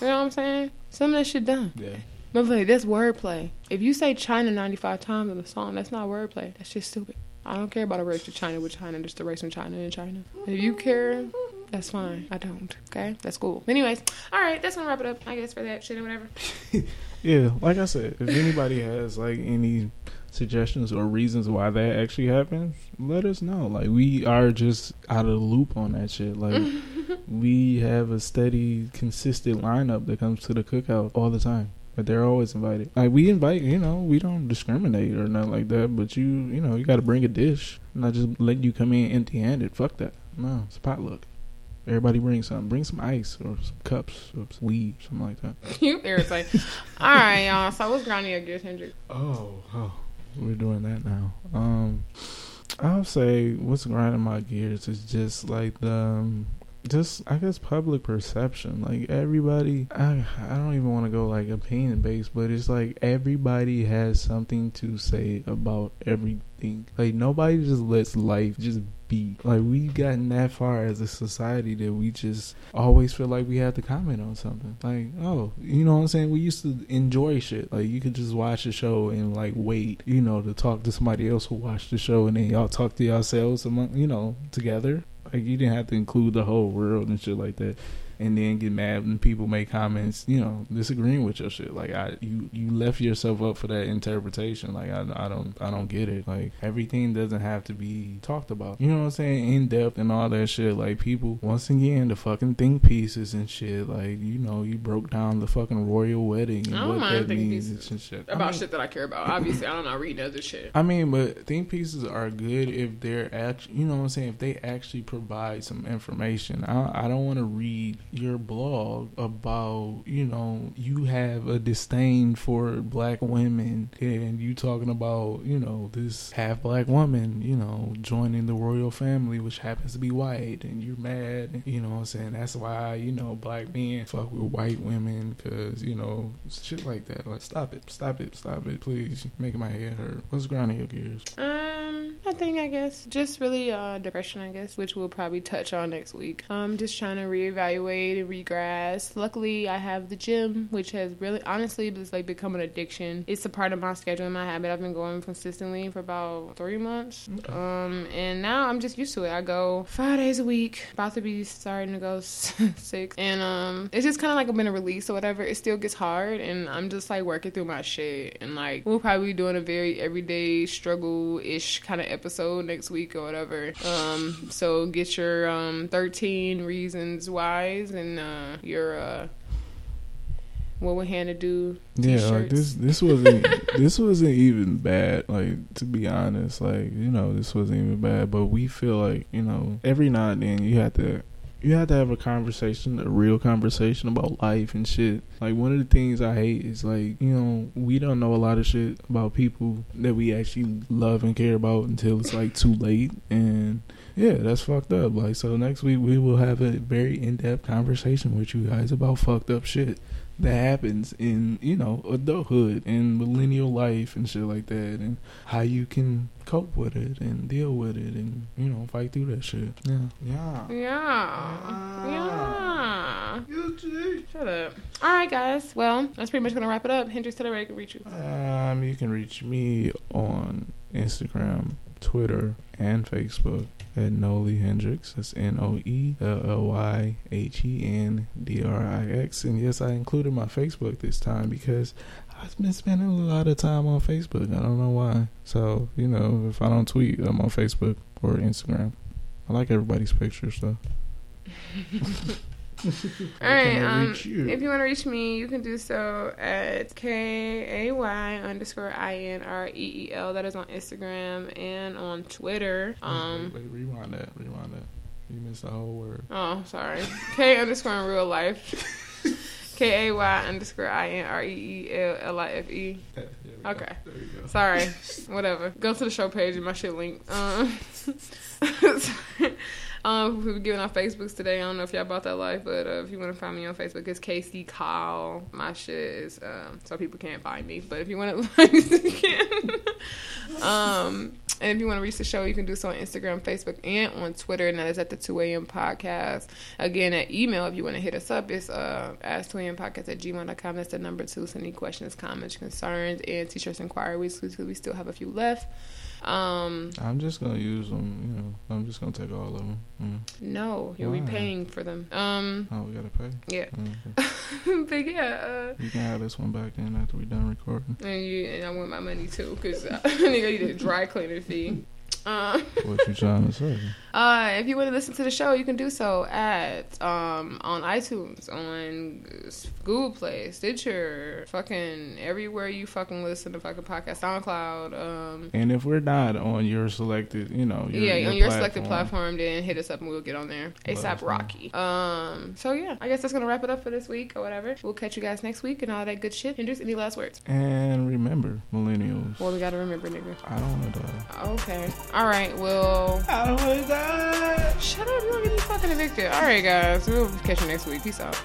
You know what I'm saying? Some of that shit done. Yeah. Motherfucker, that's wordplay. If you say China 95 times in a song, that's not wordplay. That's just stupid. I don't care about a race to China with China, just a race from China in China. If you care, that's fine. I don't. Okay? That's cool. Anyways, all right, that's gonna wrap it up, I guess, for that shit or whatever. Yeah, like I said, if anybody has like any suggestions or reasons why that actually happened, let us know. Like we are just out of the loop on that shit. Like we have a steady, consistent lineup that comes to the cookout all the time. But they're always invited. Like we invite, you know, we don't discriminate or nothing like that. But you, you know, you got to bring a dish, not just let you come in empty-handed. Fuck that. No, it's a potluck. Everybody bring something. Bring some ice or some cups or some weed, something like that. you irritate. all right, y'all. So what's grinding your gears, Hendrix? Oh, oh, we're doing that now. Um, I'll say what's grinding my gears is just like the, um, just I guess public perception. Like everybody, I I don't even want to go like opinion based, but it's like everybody has something to say about everything. Like nobody just lets life just Like we've gotten that far as a society that we just always feel like we have to comment on something. Like, oh, you know what I'm saying? We used to enjoy shit. Like you could just watch the show and like wait, you know, to talk to somebody else who watched the show and then y'all talk to yourselves among you know, together. Like you didn't have to include the whole world and shit like that. And then get mad when people make comments, you know, disagreeing with your shit. Like I, you, you left yourself up for that interpretation. Like I, I don't, I don't get it. Like everything doesn't have to be talked about. You know what I'm saying? In depth and all that shit. Like people, once again, the fucking think pieces and shit. Like you know, you broke down the fucking royal wedding and I don't what mind that think means pieces and shit. I About mean- shit that I care about. Obviously, I don't know reading other shit. I mean, but think pieces are good if they're actually, you know what I'm saying, if they actually provide some information. I, I don't want to read your blog about, you know, you have a disdain for black women and you talking about, you know, this half black woman, you know, joining the royal family, which happens to be white, and you're mad, you know what I'm saying? That's why, you know, black men fuck with white women because, you know, shit like that. Like, stop it, stop it, stop it, please. Making my head hurt. What's grinding your gears? Um, nothing, I guess. Just really uh, depression, I guess, which we'll probably touch on next week. Um, just trying to reevaluate and regress. Luckily, I have the gym, which has really, honestly, it's like become an addiction. It's a part of my schedule and my habit. I've been going consistently for about three months. Um, and now I'm just used to it. I go five days a week. About to be starting to go six, and um, it's just kind of like I've been a release or whatever. It still gets hard, and I'm just like working through my shit. And like we'll probably be doing a very everyday struggle ish kind of episode next week or whatever. Um, so get your um 13 Reasons Whys and uh your uh what would Hannah do? Yeah, like T-shirts. this this wasn't this wasn't even bad, like to be honest. Like, you know, this wasn't even bad. But we feel like, you know, every now and then you have to you have to have a conversation, a real conversation about life and shit. Like one of the things I hate is like, you know, we don't know a lot of shit about people that we actually love and care about until it's like too late and yeah, that's fucked up. Like so next week we will have a very in depth conversation with you guys about fucked up shit that happens in you know adulthood and millennial life and shit like that and how you can cope with it and deal with it and you know fight through that shit yeah yeah Yeah. Yeah. Shut up. All right, guys. Well, that's pretty much going to wrap it up. Hendrix, tell everybody can reach you. um you can reach me on instagram twitter and facebook at Noelly Hendrix. That's N O E L L Y H E N D R I X. And yes, I included my Facebook this time because I've been spending a lot of time on Facebook. I don't know why. So, you know, if I don't tweet, I'm on Facebook or Instagram. I like everybody's pictures, though. All right. Um, reach you? if you want to reach me, you can do so at K A Y underscore I N R E E L. That is on Instagram and on Twitter. Um. wait, wait, rewind that. Rewind that. You missed the whole word. Oh, sorry. K underscore in real life. K A Y underscore I N R E E L L I F E. Okay. There you go. Sorry. Whatever. Go to the show page and my shit link. Um, um, we were giving out Facebooks today. I don't know if y'all bought that life, but uh, if you want to find me on Facebook, it's KC Kyle. My shit is um, so people can't find me, but if you want to find me, um, and if you want to reach the show, you can do so on Instagram, Facebook, and on Twitter, and that is at the 2 a.m. podcast. Again, at email, if you want to hit us up, it's uh, ask 2 a.m. podcast at gmail.com. That's the number two. Send any questions, comments, concerns, and t shirts inquiries because we still have a few left. Um, I'm just gonna use them. You know, I'm just gonna take all of them. Mm. no, you'll be paying for them. Um, Oh, we gotta pay. yeah. Mm, okay. but yeah, uh, You can have this one back in after we done recording. and, you, and I want my money too because I need a dry cleaner fee. Um, What you trying to say? Uh, if you want to listen to the show, you can do so at um on iTunes, on Google Play, Stitcher, fucking everywhere you fucking listen to fucking podcast, SoundCloud. Um, And if we're not on your selected, you know, your, yeah, your on your selected platform, then hit us up and we'll get on there. ASAP. Rocky. Um, so yeah, I guess that's gonna wrap it up for this week or whatever. We'll catch you guys next week and all that good shit. Hendrix, any last words? And remember, millennials. Well, we gotta remember, nigga. I don't want to die. Okay. All right. Well, I don't want to die. shut up. You don't get me fucking evicted. All right, guys. We'll catch you next week. Peace out.